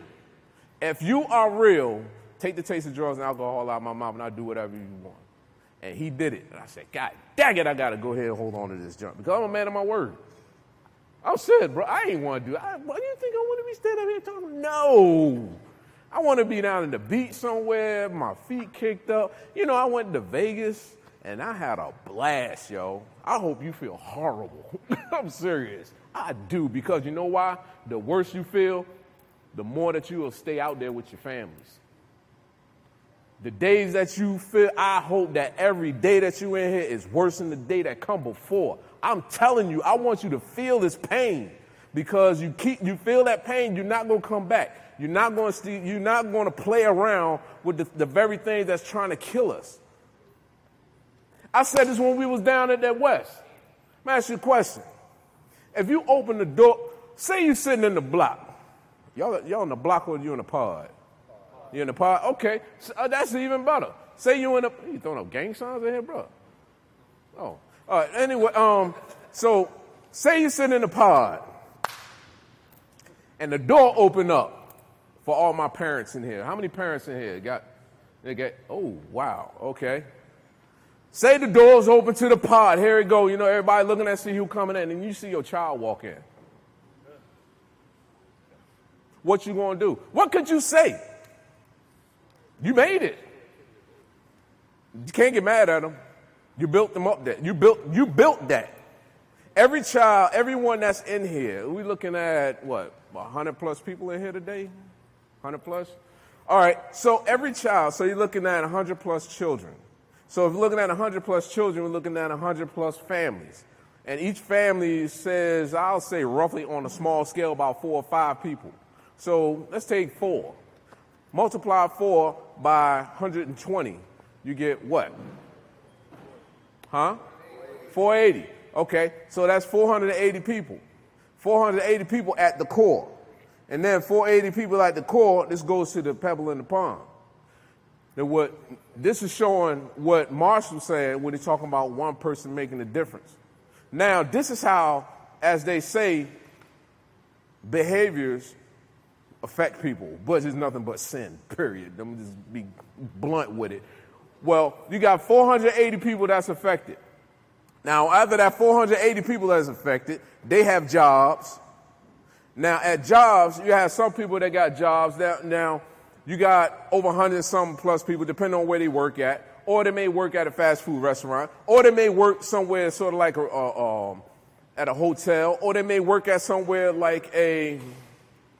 if you are real, take the taste of drugs and alcohol out of my mouth and I'll do whatever you want. And he did it. And I said, God dang it, I gotta go ahead and hold on to this junk because I'm a man of my word. I said, bro, I ain't want to do it. What do you think I want to be standing up here talking? No. I want to be down in the beach somewhere, my feet kicked up. You know, I went to Vegas and I had a blast, yo. I hope you feel horrible. I'm serious. I do because you know why? The worse you feel, the more that you will stay out there with your families. The days that you feel, I hope that every day that you in here is worse than the day that come before. I'm telling you, I want you to feel this pain because you keep you feel that pain, you're not gonna come back. You're not gonna you're not gonna play around with the, the very thing that's trying to kill us. I said this when we was down at that West. Let ask you a question. If you open the door, say you sitting in the block. Y'all, y'all in the block or you in the pod? You in the pod? Okay, so, uh, that's even better. Say you in the, you throwing up gang signs in here, bro? Oh, all right. Anyway, um, so say you sitting in the pod, and the door open up for all my parents in here. How many parents in here got? They got. Oh, wow. Okay. Say the door's open to the pod. Here it go. You know, everybody looking at see who coming in, and you see your child walk in. What you gonna do? What could you say? You made it. You can't get mad at them. You built them up that. You built you built that. Every child, everyone that's in here, we looking at what, 100 plus people in here today? 100 plus? All right, so every child, so you're looking at 100 plus children. So if you're looking at 100 plus children, we're looking at 100 plus families. And each family says, I'll say roughly on a small scale, about four or five people. So let's take four. Multiply four by 120. You get what? Huh? 480. Okay, so that's 480 people. 480 people at the core. And then 480 people at the core, this goes to the pebble in the pond. Now what this is showing what Marshall said when he's talking about one person making a difference. Now, this is how, as they say, behaviors affect people, but it's nothing but sin, period. Let me just be blunt with it. Well, you got 480 people that's affected. Now, after that 480 people that's affected, they have jobs. Now, at jobs, you have some people that got jobs. That, now, you got over 100 some plus people, depending on where they work at, or they may work at a fast food restaurant, or they may work somewhere sort of like a, um, at a hotel, or they may work at somewhere like a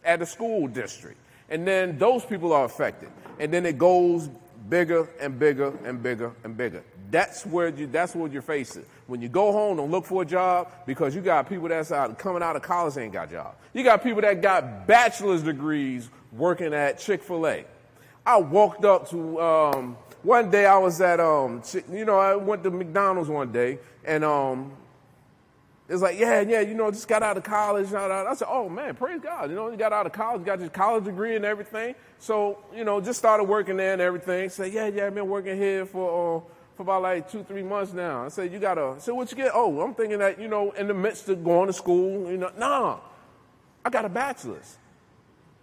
at a school district. And then those people are affected. And then it goes bigger and bigger and bigger and bigger. That's where you, that's what you're facing. When you go home, don't look for a job because you got people that's out, coming out of college ain't got jobs. You got people that got bachelor's degrees working at Chick-fil-A. I walked up to, um, one day I was at, um, you know, I went to McDonald's one day and, um, it's like, yeah, yeah, you know, just got out of college. I said, oh man, praise God. You know, you got out of college, got your college degree and everything. So, you know, just started working there and everything. Say, yeah, yeah, I've been working here for, uh, for about like two, three months now. I said, you got to, so what you get? Oh, I'm thinking that, you know, in the midst of going to school, you know, nah, I got a bachelor's.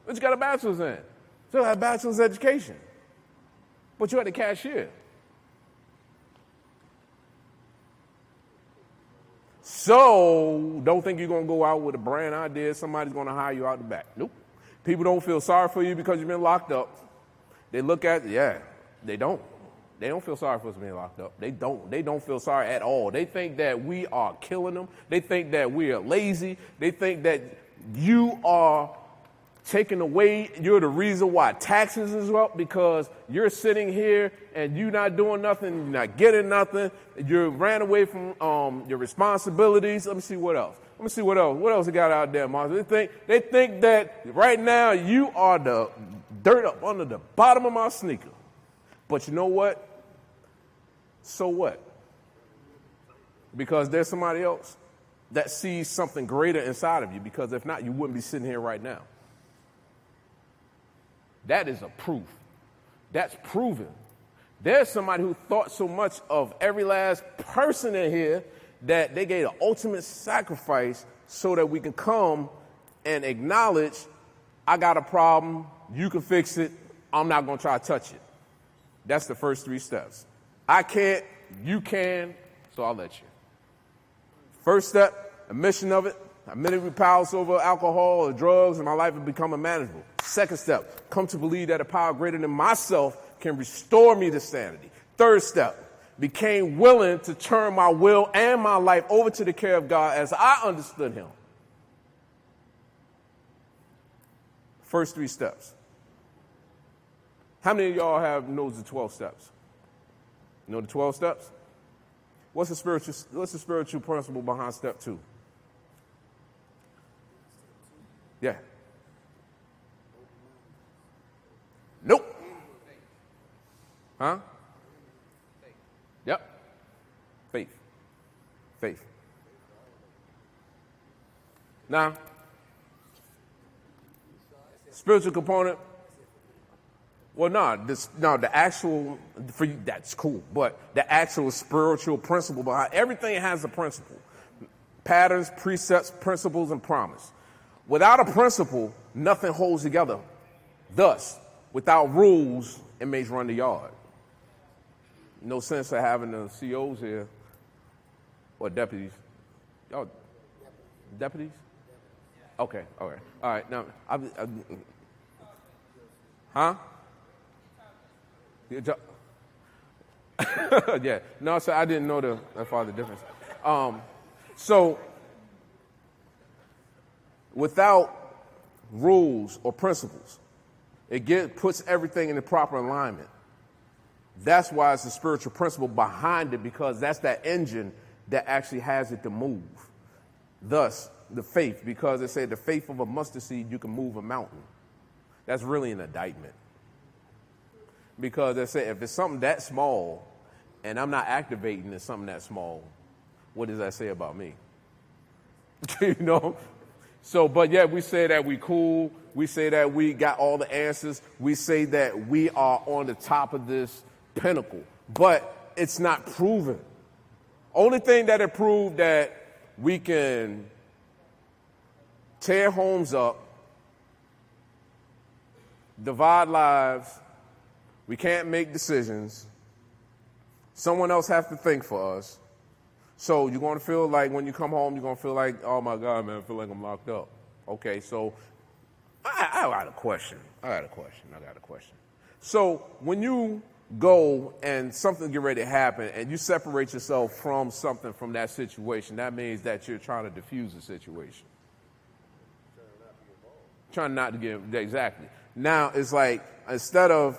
What you got a bachelor's in? I had a bachelor's education. But you had a cashier. So don't think you're to go out with a brand idea. Somebody's to hire you out the back. Nope. People don't feel sorry for you because you've been locked up. They look at, yeah, they don't. They don't feel sorry for us being locked up. They don't. They don't feel sorry at all. They think that we are killing them. They think that we are lazy. They think that you are taken away. You're the reason why taxes is up because you're sitting here and you're not doing nothing. You're not getting nothing. You ran away from um, your responsibilities. Let me see what else. Let me see what else. What else they got out there, Martha? They think they think that right now you are the dirt up under the bottom of my sneaker. But you know what? So what? Because there's somebody else that sees something greater inside of you. Because if not, you wouldn't be sitting here right now. That is a proof. That's proven. There's somebody who thought so much of every last person in here that they gave the ultimate sacrifice so that we can come and acknowledge I got a problem, you can fix it, I'm not gonna try to touch it. That's the first three steps. I can't, you can, so I'll let you. First step, admission of it. I admitted powers over alcohol or drugs, and my life has become unmanageable. Second step, come to believe that a power greater than myself can restore me to sanity. Third step, became willing to turn my will and my life over to the care of God as I understood Him. First three steps. How many of y'all have knows the 12 steps? You Know the 12 steps? What's the spiritual what's the spiritual principle behind step 2? Yeah. Nope. Huh? Yep. Faith. Faith. Now, spiritual component. Well, no, this, no, the actual for you that's cool, but the actual spiritual principle behind everything has a principle, patterns, precepts, principles, and promise. Without a principle, nothing holds together. Thus, without rules, inmates run the yard. No sense of having the COs here or deputies. Y'all, deputies? Okay, all right, all right. Now, I, I, huh? Yeah. No, so I didn't know the the difference. Um, so without rules or principles, it get, puts everything in the proper alignment. That's why it's a spiritual principle behind it because that's that engine that actually has it to move. Thus, the faith, because it said the faith of a mustard seed, you can move a mountain. That's really an indictment. Because they say if it's something that small and I'm not activating in something that small, what does that say about me? you know? So, but yeah, we say that we cool. We say that we got all the answers. We say that we are on the top of this pinnacle, but it's not proven. Only thing that it proved that we can tear homes up, divide lives, we can't make decisions. Someone else has to think for us. So you're going to feel like when you come home, you're going to feel like, oh my God, man, I feel like I'm locked up. Okay, so I, I got a question. I got a question. I got a question. So when you go and something get ready to happen and you separate yourself from something from that situation, that means that you're trying to diffuse the situation. Trying not to get exactly. Now it's like instead of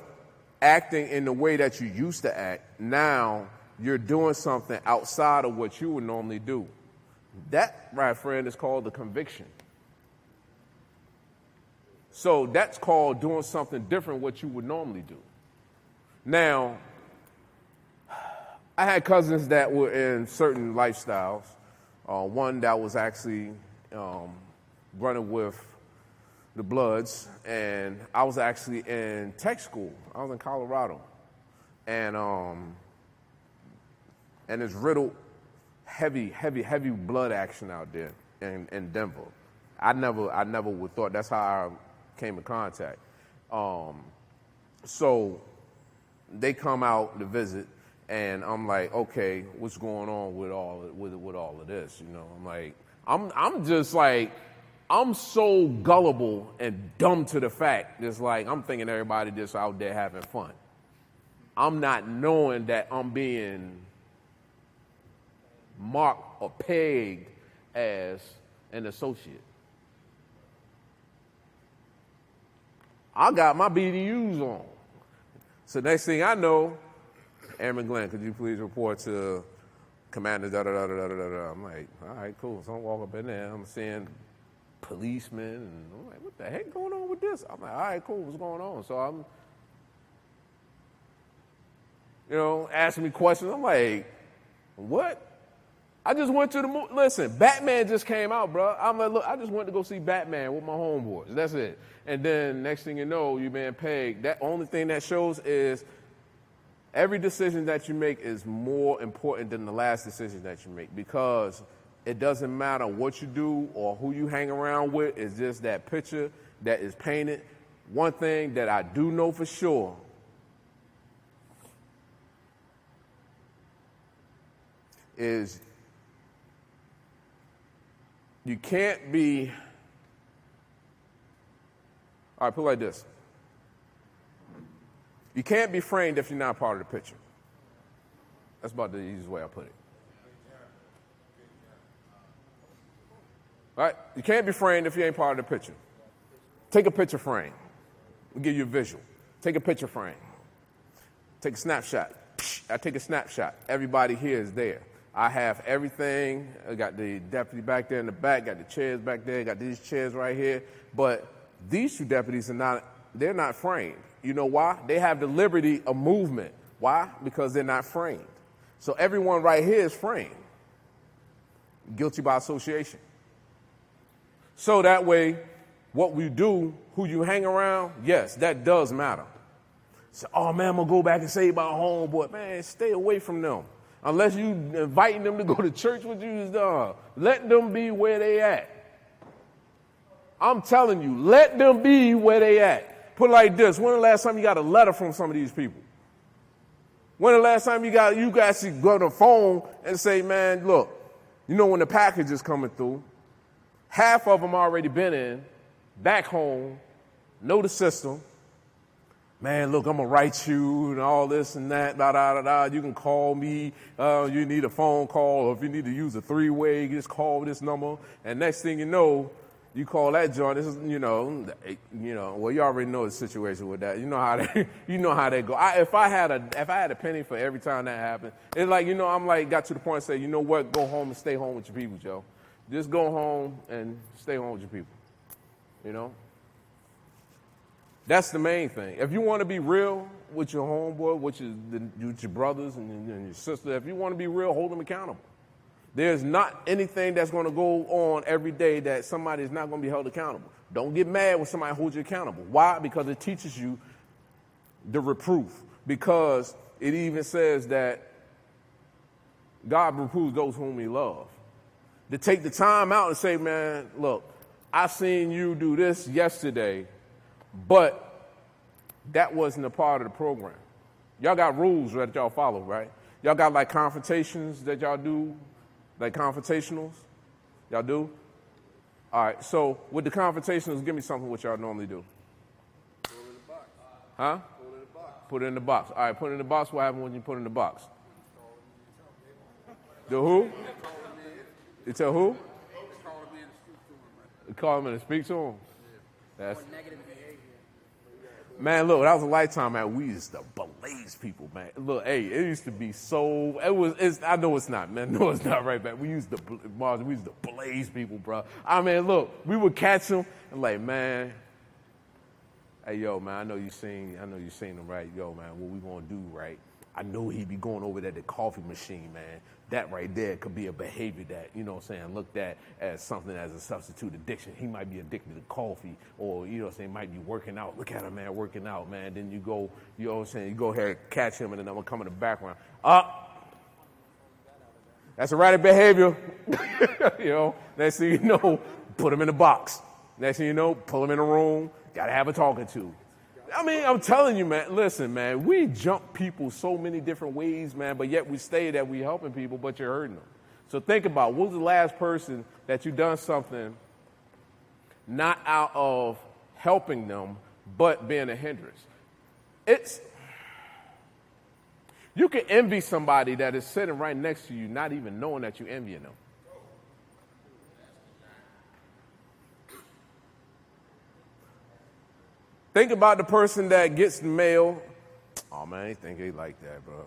acting in the way that you used to act, now you're doing something outside of what you would normally do. That, right, friend, is called the conviction. So that's called doing something different what you would normally do. Now, I had cousins that were in certain lifestyles. Uh, one that was actually um, running with the Bloods, and I was actually in tech school. I was in Colorado, and um, and it's riddled heavy, heavy, heavy blood action out there in, in Denver. I never, I never would thought that's how I came in contact. Um, so they come out to visit, and I'm like, okay, what's going on with all with with all of this? You know, I'm like, I'm I'm just like, I'm so gullible and dumb to the fact. It's like I'm thinking everybody just out there having fun. I'm not knowing that I'm being marked or pegged as an associate. I got my BDUs on. So next thing I know, Airman Glenn, could you please report to Commander da da da da da da. I'm like, all right, cool. So I walk up in there, I'm seeing policemen, and I'm like, what the heck going on with this? I'm like, all right, cool, what's going on? So I'm, you know, asking me questions. I'm like, what? I just went to the movie. Listen, Batman just came out, bro. I'm like, look, I just went to go see Batman with my homeboys. That's it. And then next thing you know, you being paid. That only thing that shows is every decision that you make is more important than the last decision that you make because it doesn't matter what you do or who you hang around with. It's just that picture that is painted. One thing that I do know for sure is you can't be. All right, put it like this. You can't be framed if you're not part of the picture. That's about the easiest way I put it. All right? You can't be framed if you ain't part of the picture. Take a picture frame. We'll give you a visual. Take a picture frame. Take a snapshot. I take a snapshot. Everybody here is there. I have everything. I got the deputy back there in the back, got the chairs back there, got these chairs right here. But these two deputies are not, they're not framed. You know why? They have the liberty of movement. Why? Because they're not framed. So everyone right here is framed. Guilty by association. So that way, what we do, who you hang around, yes, that does matter. So, oh man, I'm gonna go back and save my homeboy. Man, stay away from them. Unless you inviting them to go to church with you, let them be where they at. I'm telling you, let them be where they at. Put it like this: When the last time you got a letter from some of these people? When the last time you got you guys to go to the phone and say, "Man, look, you know when the package is coming through, half of them already been in, back home, know the system." Man, look, I'm gonna write you and all this and that, da da da da. You can call me. Uh, you need a phone call, or if you need to use a three way, just call this number. And next thing you know, you call that joint. This is, you know, you know. Well, you already know the situation with that. You know how they, you know how they go. I, if I had a, if I had a penny for every time that happened, it's like, you know, I'm like, got to the point, say, you know what, go home and stay home with your people, Joe. Just go home and stay home with your people. You know. That's the main thing. If you want to be real with your homeboy, is the, with your brothers and, and your sister, if you want to be real, hold them accountable. There's not anything that's going to go on every day that somebody is not going to be held accountable. Don't get mad when somebody holds you accountable. Why? Because it teaches you the reproof. Because it even says that God reproves those whom he loves. To take the time out and say, man, look, I seen you do this yesterday but that wasn't a part of the program. Y'all got rules that y'all follow, right? Y'all got like confrontations that y'all do, like confrontationals? Y'all do? All right, so with the confrontationals, give me something what y'all normally do. Put it in the box. Huh? Put it in the box. Put it in the box. All right, put it in the box. What happens when you put it in the box? The who? You tell who? Call him and speak to him. That's Man, look, that was a lifetime, man. We used to blaze people, man. Look, hey, it used to be so. It was. It's, I know it's not, man. No, it's not right, man. We used to, Mars. We used to blaze people, bro. I mean, look, we would catch them and like, man. Hey, yo, man. I know you seen. I know you seen them, right? Yo, man. What we gonna do, right? I know he'd be going over there the coffee machine, man. That right there could be a behavior that, you know what I'm saying, looked at as something as a substitute addiction. He might be addicted to coffee or, you know what I'm saying, might be working out. Look at him, man, working out, man. Then you go, you know what I'm saying, you go ahead, catch him, and then I'm going to come in the background. Up. That's erratic behavior. you know, next thing you know, put him in a box. Next thing you know, pull him in a room, got to have a talking to. I mean, I'm telling you, man, listen, man, we jump people so many different ways, man, but yet we stay that we helping people, but you're hurting them. So think about was the last person that you done something not out of helping them, but being a hindrance. It's you can envy somebody that is sitting right next to you, not even knowing that you're envying them. Think about the person that gets the mail. Oh man, they think they like that, bro.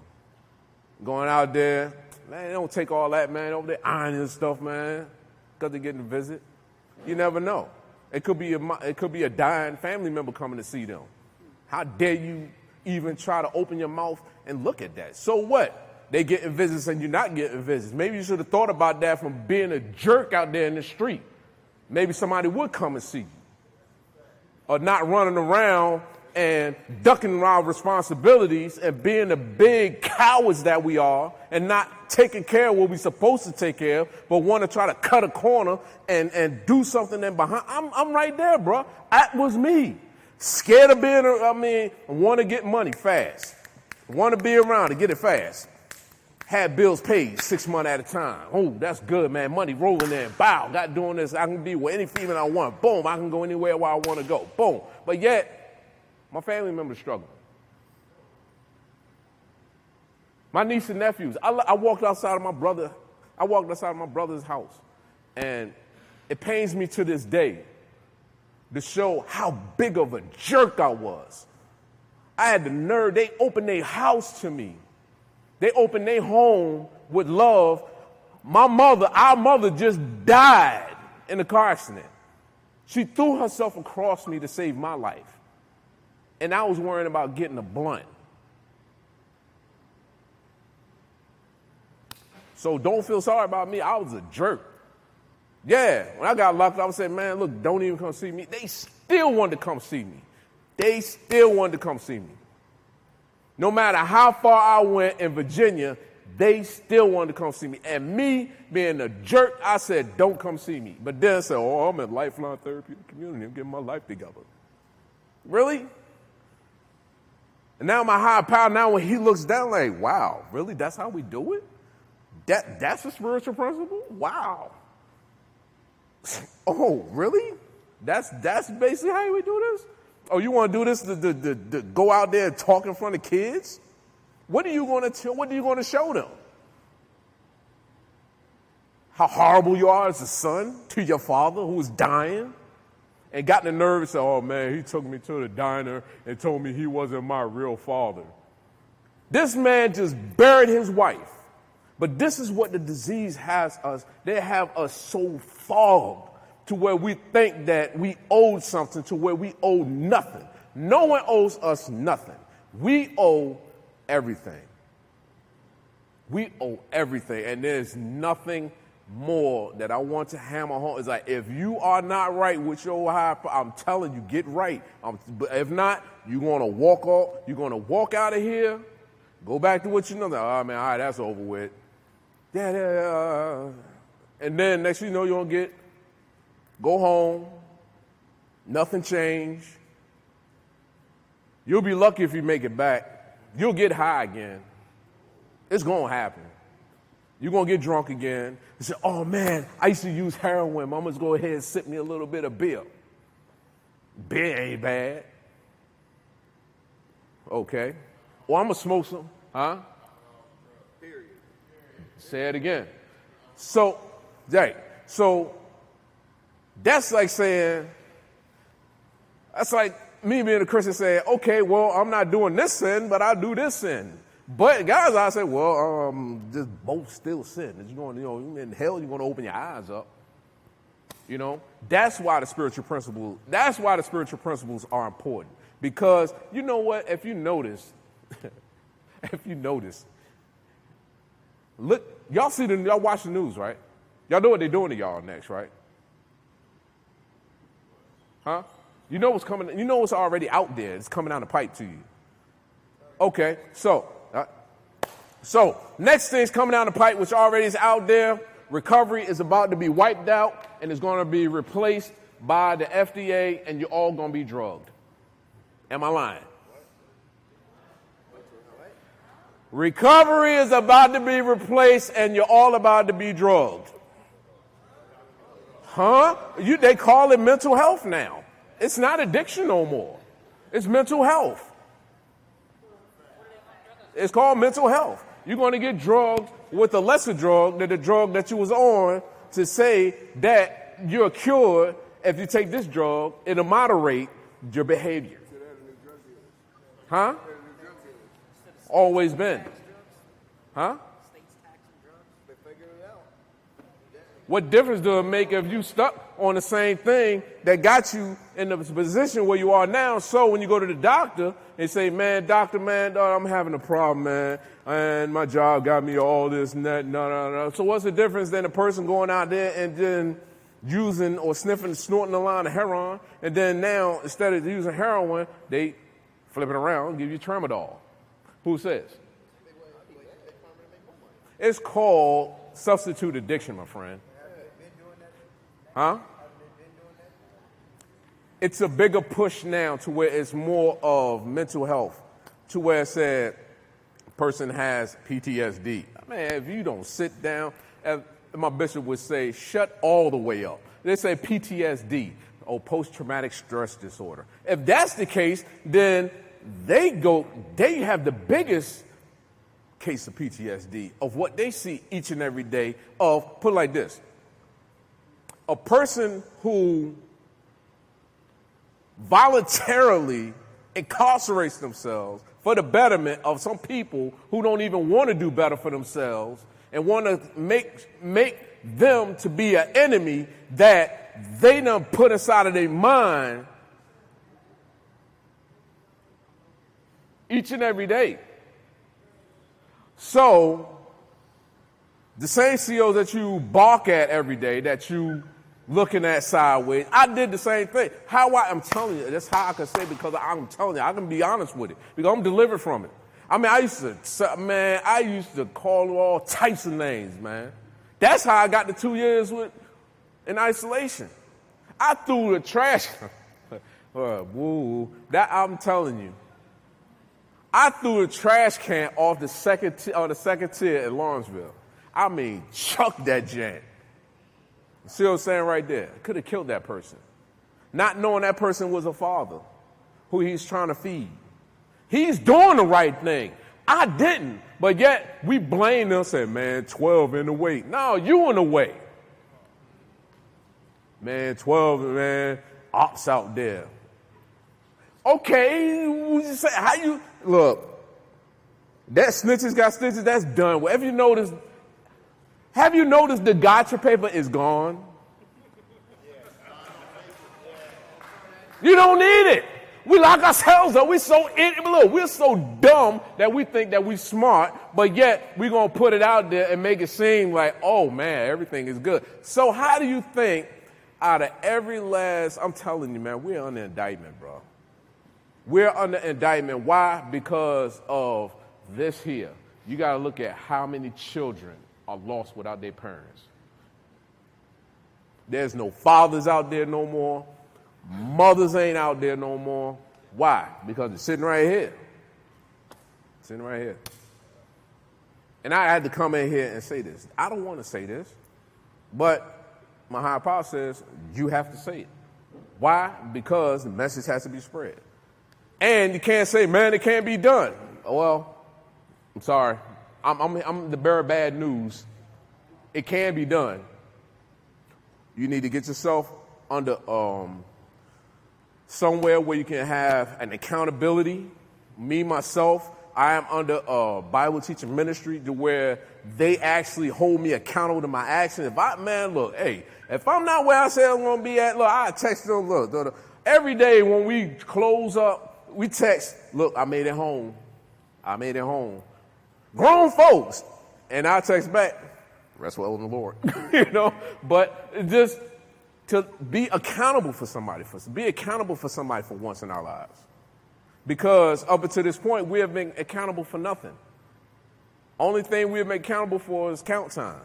Going out there, man, they don't take all that, man, over there ironing and stuff, man, because they're getting a visit. You never know. It could be a it could be a dying family member coming to see them. How dare you even try to open your mouth and look at that? So what? they getting visits and you're not getting visits. Maybe you should have thought about that from being a jerk out there in the street. Maybe somebody would come and see you. Or not running around and ducking our responsibilities and being the big cowards that we are and not taking care of what we're supposed to take care of, but want to try to cut a corner and, and do something then behind. I'm, I'm right there, bro. That was me. Scared of being, I mean, want to get money fast. Want to be around to get it fast. Had bills paid six months at a time. Oh, that's good, man. Money rolling in. Bow, got doing this. I can be with any female I want. Boom, I can go anywhere where I want to go. Boom. But yet, my family members struggle. My niece and nephews. I, I walked outside of my brother. I walked outside of my brother's house, and it pains me to this day to show how big of a jerk I was. I had the nerve. They opened their house to me. They opened their home with love. My mother, our mother, just died in a car accident. She threw herself across me to save my life. And I was worrying about getting a blunt. So don't feel sorry about me. I was a jerk. Yeah, when I got locked up, I said, man, look, don't even come see me. They still wanted to come see me. They still wanted to come see me. No matter how far I went in Virginia, they still wanted to come see me. And me being a jerk, I said, don't come see me. But then I said, oh, I'm at Lifeline Therapeutic Community. I'm getting my life together. Really? And now my higher power, now when he looks down, like, wow, really? That's how we do it? That, that's a spiritual principle? Wow. Oh, really? That's, that's basically how we do this? Oh, you want to do this to, to, to, to go out there and talk in front of kids? What are you going to tell? What are you going to show them? How horrible you are as a son to your father who is dying? And got the nerve and said, Oh man, he took me to the diner and told me he wasn't my real father. This man just buried his wife. But this is what the disease has us. They have us so fogged to where we think that we owe something to where we owe nothing. No one owes us nothing. We owe everything. We owe everything. And there's nothing more that I want to hammer home. It's like, if you are not right with your high, I'm telling you, get right. But if not, you're going to walk off, you're going to walk out of here, go back to what you know. Like, oh man, all right, that's over with. Yeah, yeah, yeah. And then next thing you know, you're going to get, go home, nothing changed. You'll be lucky if you make it back. You'll get high again. It's going to happen. You're going to get drunk again and say, oh man, I used to use heroin. Mama's go ahead and sip me a little bit of beer. Beer ain't bad. Okay. Well, I'm going to smoke some. Huh? Period. Say it again. So, right. So, that's like saying, that's like me being a Christian saying, okay, well, I'm not doing this sin, but I'll do this sin. But guys, I say, well, um, just both still sin. You're going, you know, in hell, you're going to open your eyes up. You know, that's why the spiritual principle. That's why the spiritual principles are important. Because you know what? If you notice, if you notice, look, y'all see the y'all watch the news, right? Y'all know what they're doing to y'all next, right? Huh? You know what's coming. You know what's already out there. It's coming down the pipe to you. Okay, so, uh, so next thing's coming down the pipe, which already is out there. Recovery is about to be wiped out and it's going to be replaced by the FDA, and you're all going to be drugged. Am I lying? Recovery is about to be replaced, and you're all about to be drugged. Huh? You, they call it mental health now. It's not addiction no more. It's mental health. It's called mental health. You're going to get drugged with a lesser drug than the drug that you was on to say that you're cured if you take this drug, it'll moderate your behavior. Huh? Always been. Huh? What difference does it make if you stuck on the same thing that got you in the position where you are now? So when you go to the doctor and say, man, doctor, man, dog, I'm having a problem, man, and my job got me all this and that, no, no, no. So what's the difference than a person going out there and then using or sniffing, snorting a line of heroin, and then now instead of using heroin, they flip it around give you tramadol. Who says? It's called substitute addiction, my friend. Huh? It's a bigger push now to where it's more of mental health, to where it said person has PTSD. Man, if you don't sit down, my bishop would say, shut all the way up. They say PTSD or oh, post traumatic stress disorder. If that's the case, then they go, they have the biggest case of PTSD of what they see each and every day of, put it like this, a person who voluntarily incarcerates themselves for the betterment of some people who don't even want to do better for themselves and want to make, make them to be an enemy that they done put inside of their mind each and every day. So, the same COs that you balk at every day, that you looking at sideways, I did the same thing. How I, I'm telling you, that's how I can say because I'm telling you, I can be honest with it because I'm delivered from it. I mean, I used to, man, I used to call all types of names, man. That's how I got the two years with, in isolation. I threw the trash. uh, woo, that I'm telling you. I threw the trash can off the second t- on the second tier in Lawrenceville. I mean, chuck that jank. See what I'm saying right there? Could have killed that person. Not knowing that person was a father who he's trying to feed. He's doing the right thing. I didn't. But yet we blame them say, man, 12 in the way. No, you in the way. Man, 12, man, ops out there. Okay, you say, how you look? That snitches got stitches, that's done. Whatever you notice, have you noticed the gotcha paper is gone? You don't need it. We lock ourselves up. We're so look, we're so dumb that we think that we're smart, but yet we're gonna put it out there and make it seem like, oh man, everything is good. So how do you think out of every last I'm telling you, man, we're under indictment, bro. We're under indictment. Why? Because of this here. You gotta look at how many children are lost without their parents. There's no fathers out there no more. Mothers ain't out there no more. Why? Because it's sitting right here. Sitting right here. And I had to come in here and say this. I don't want to say this, but my higher power says you have to say it. Why? Because the message has to be spread. And you can't say, man, it can't be done. Well, I'm sorry. I'm, I'm, I'm the bearer of bad news. It can be done. You need to get yourself under um, somewhere where you can have an accountability. Me, myself, I am under a Bible teaching ministry to where they actually hold me accountable to my actions. If I, man, look, hey, if I'm not where I say I'm going to be at, look, I text them, look, every day when we close up, we text, look, I made it home. I made it home. Grown folks. And I text back, rest well in the Lord. you know, but just to be accountable for somebody, for be accountable for somebody for once in our lives. Because up until this point, we have been accountable for nothing. Only thing we have been accountable for is count time,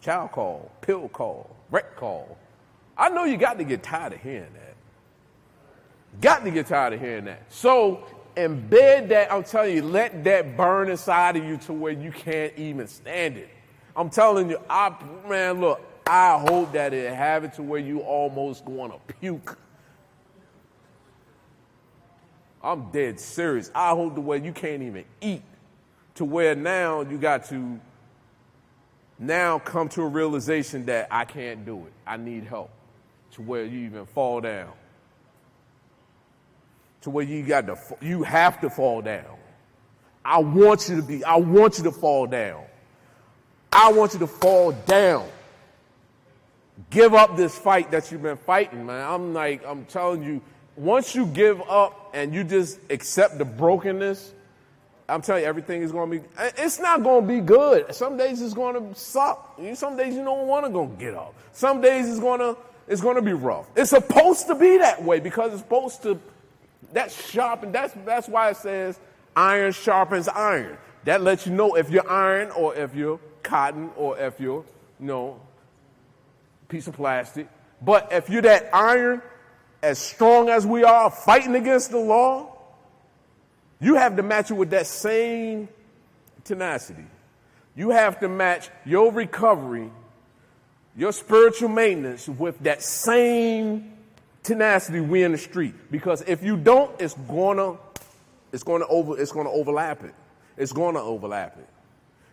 child call, pill call, rec call. I know you got to get tired of hearing that. Got to get tired of hearing that. So embed that, I'm telling you, let that burn inside of you to where you can't even stand it. I'm telling you, I man, look, I hope that it have it to where you almost want to puke. I'm dead serious. I hope the way you can't even eat to where now you got to now come to a realization that I can't do it. I need help to where you even fall down. To where you got to, you have to fall down. I want you to be, I want you to fall down. I want you to fall down. give up this fight that you've been fighting, man. I'm like, I'm telling you, once you give up and you just accept the brokenness, I'm telling you, everything is going to be, eh, it's not going to be good. Some days it's going to suck. Some days you don't want to go get up. Some days it's going to, it's going to be rough. It's supposed to be that way because it's supposed to, that's sharp, and that's, that's why it says iron sharpens iron. That lets you know if you're iron or if you're cotton or if you're, you know, piece of plastic. But if you're that iron, as strong as we are, fighting against the law, you have to match it with that same tenacity. You have to match your recovery, your spiritual maintenance with that same tenacity we in the street. Because if you don't, it's gonna, it's gonna over, it's gonna overlap it. It's gonna overlap it.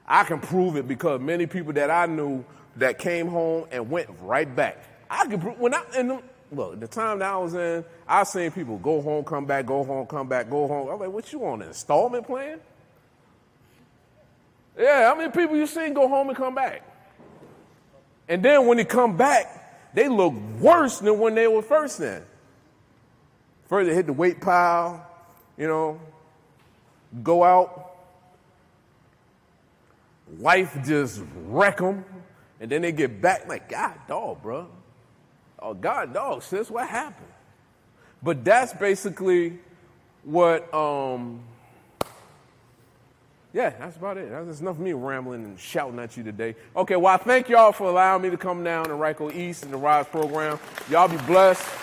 I can prove it because many people that I knew that came home and went right back. I can prove when I in the, look the time that I was in, I seen people go home, come back, go home, come back, go home. I'm like, what you on an installment plan? Yeah, how many people you seen go home and come back? And then when they come back, they look worse than when they were first in. First they hit the weight pile, you know, go out, life just wreck them, and then they get back like, God, dog, bro. Oh, God, dog, sis, what happened? But that's basically what, um, yeah, that's about it. That's enough of me rambling and shouting at you today. Okay, well, I thank y'all for allowing me to come down to Ryco East and the Rise program. Y'all be blessed.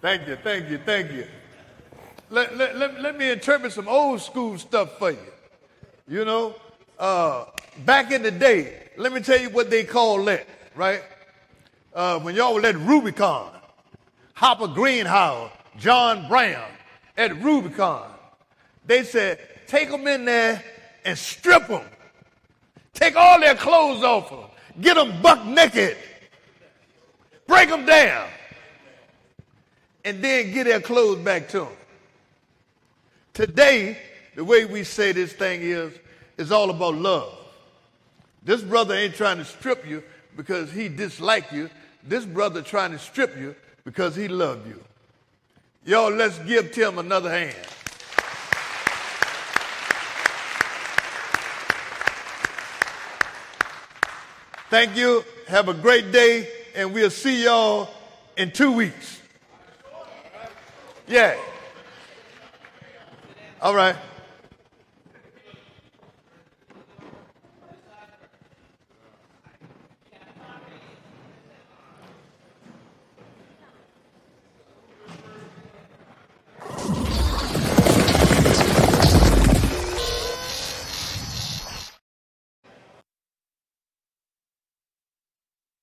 Thank you, thank you, thank you. Let, let, let, let me interpret some old school stuff for you. You know, uh, back in the day, let me tell you what they call that, right? Uh, when y'all were at Rubicon, Hopper Greenhouse, John Brown at Rubicon, they said, take them in there and strip them. Take all their clothes off them. Get them buck naked. Break them down and then get their clothes back to them. Today, the way we say this thing is, is all about love. This brother ain't trying to strip you because he dislike you. This brother trying to strip you because he loved you. Y'all, let's give Tim another hand. Thank you. Have a great day, and we'll see y'all in two weeks. Yeah. All right.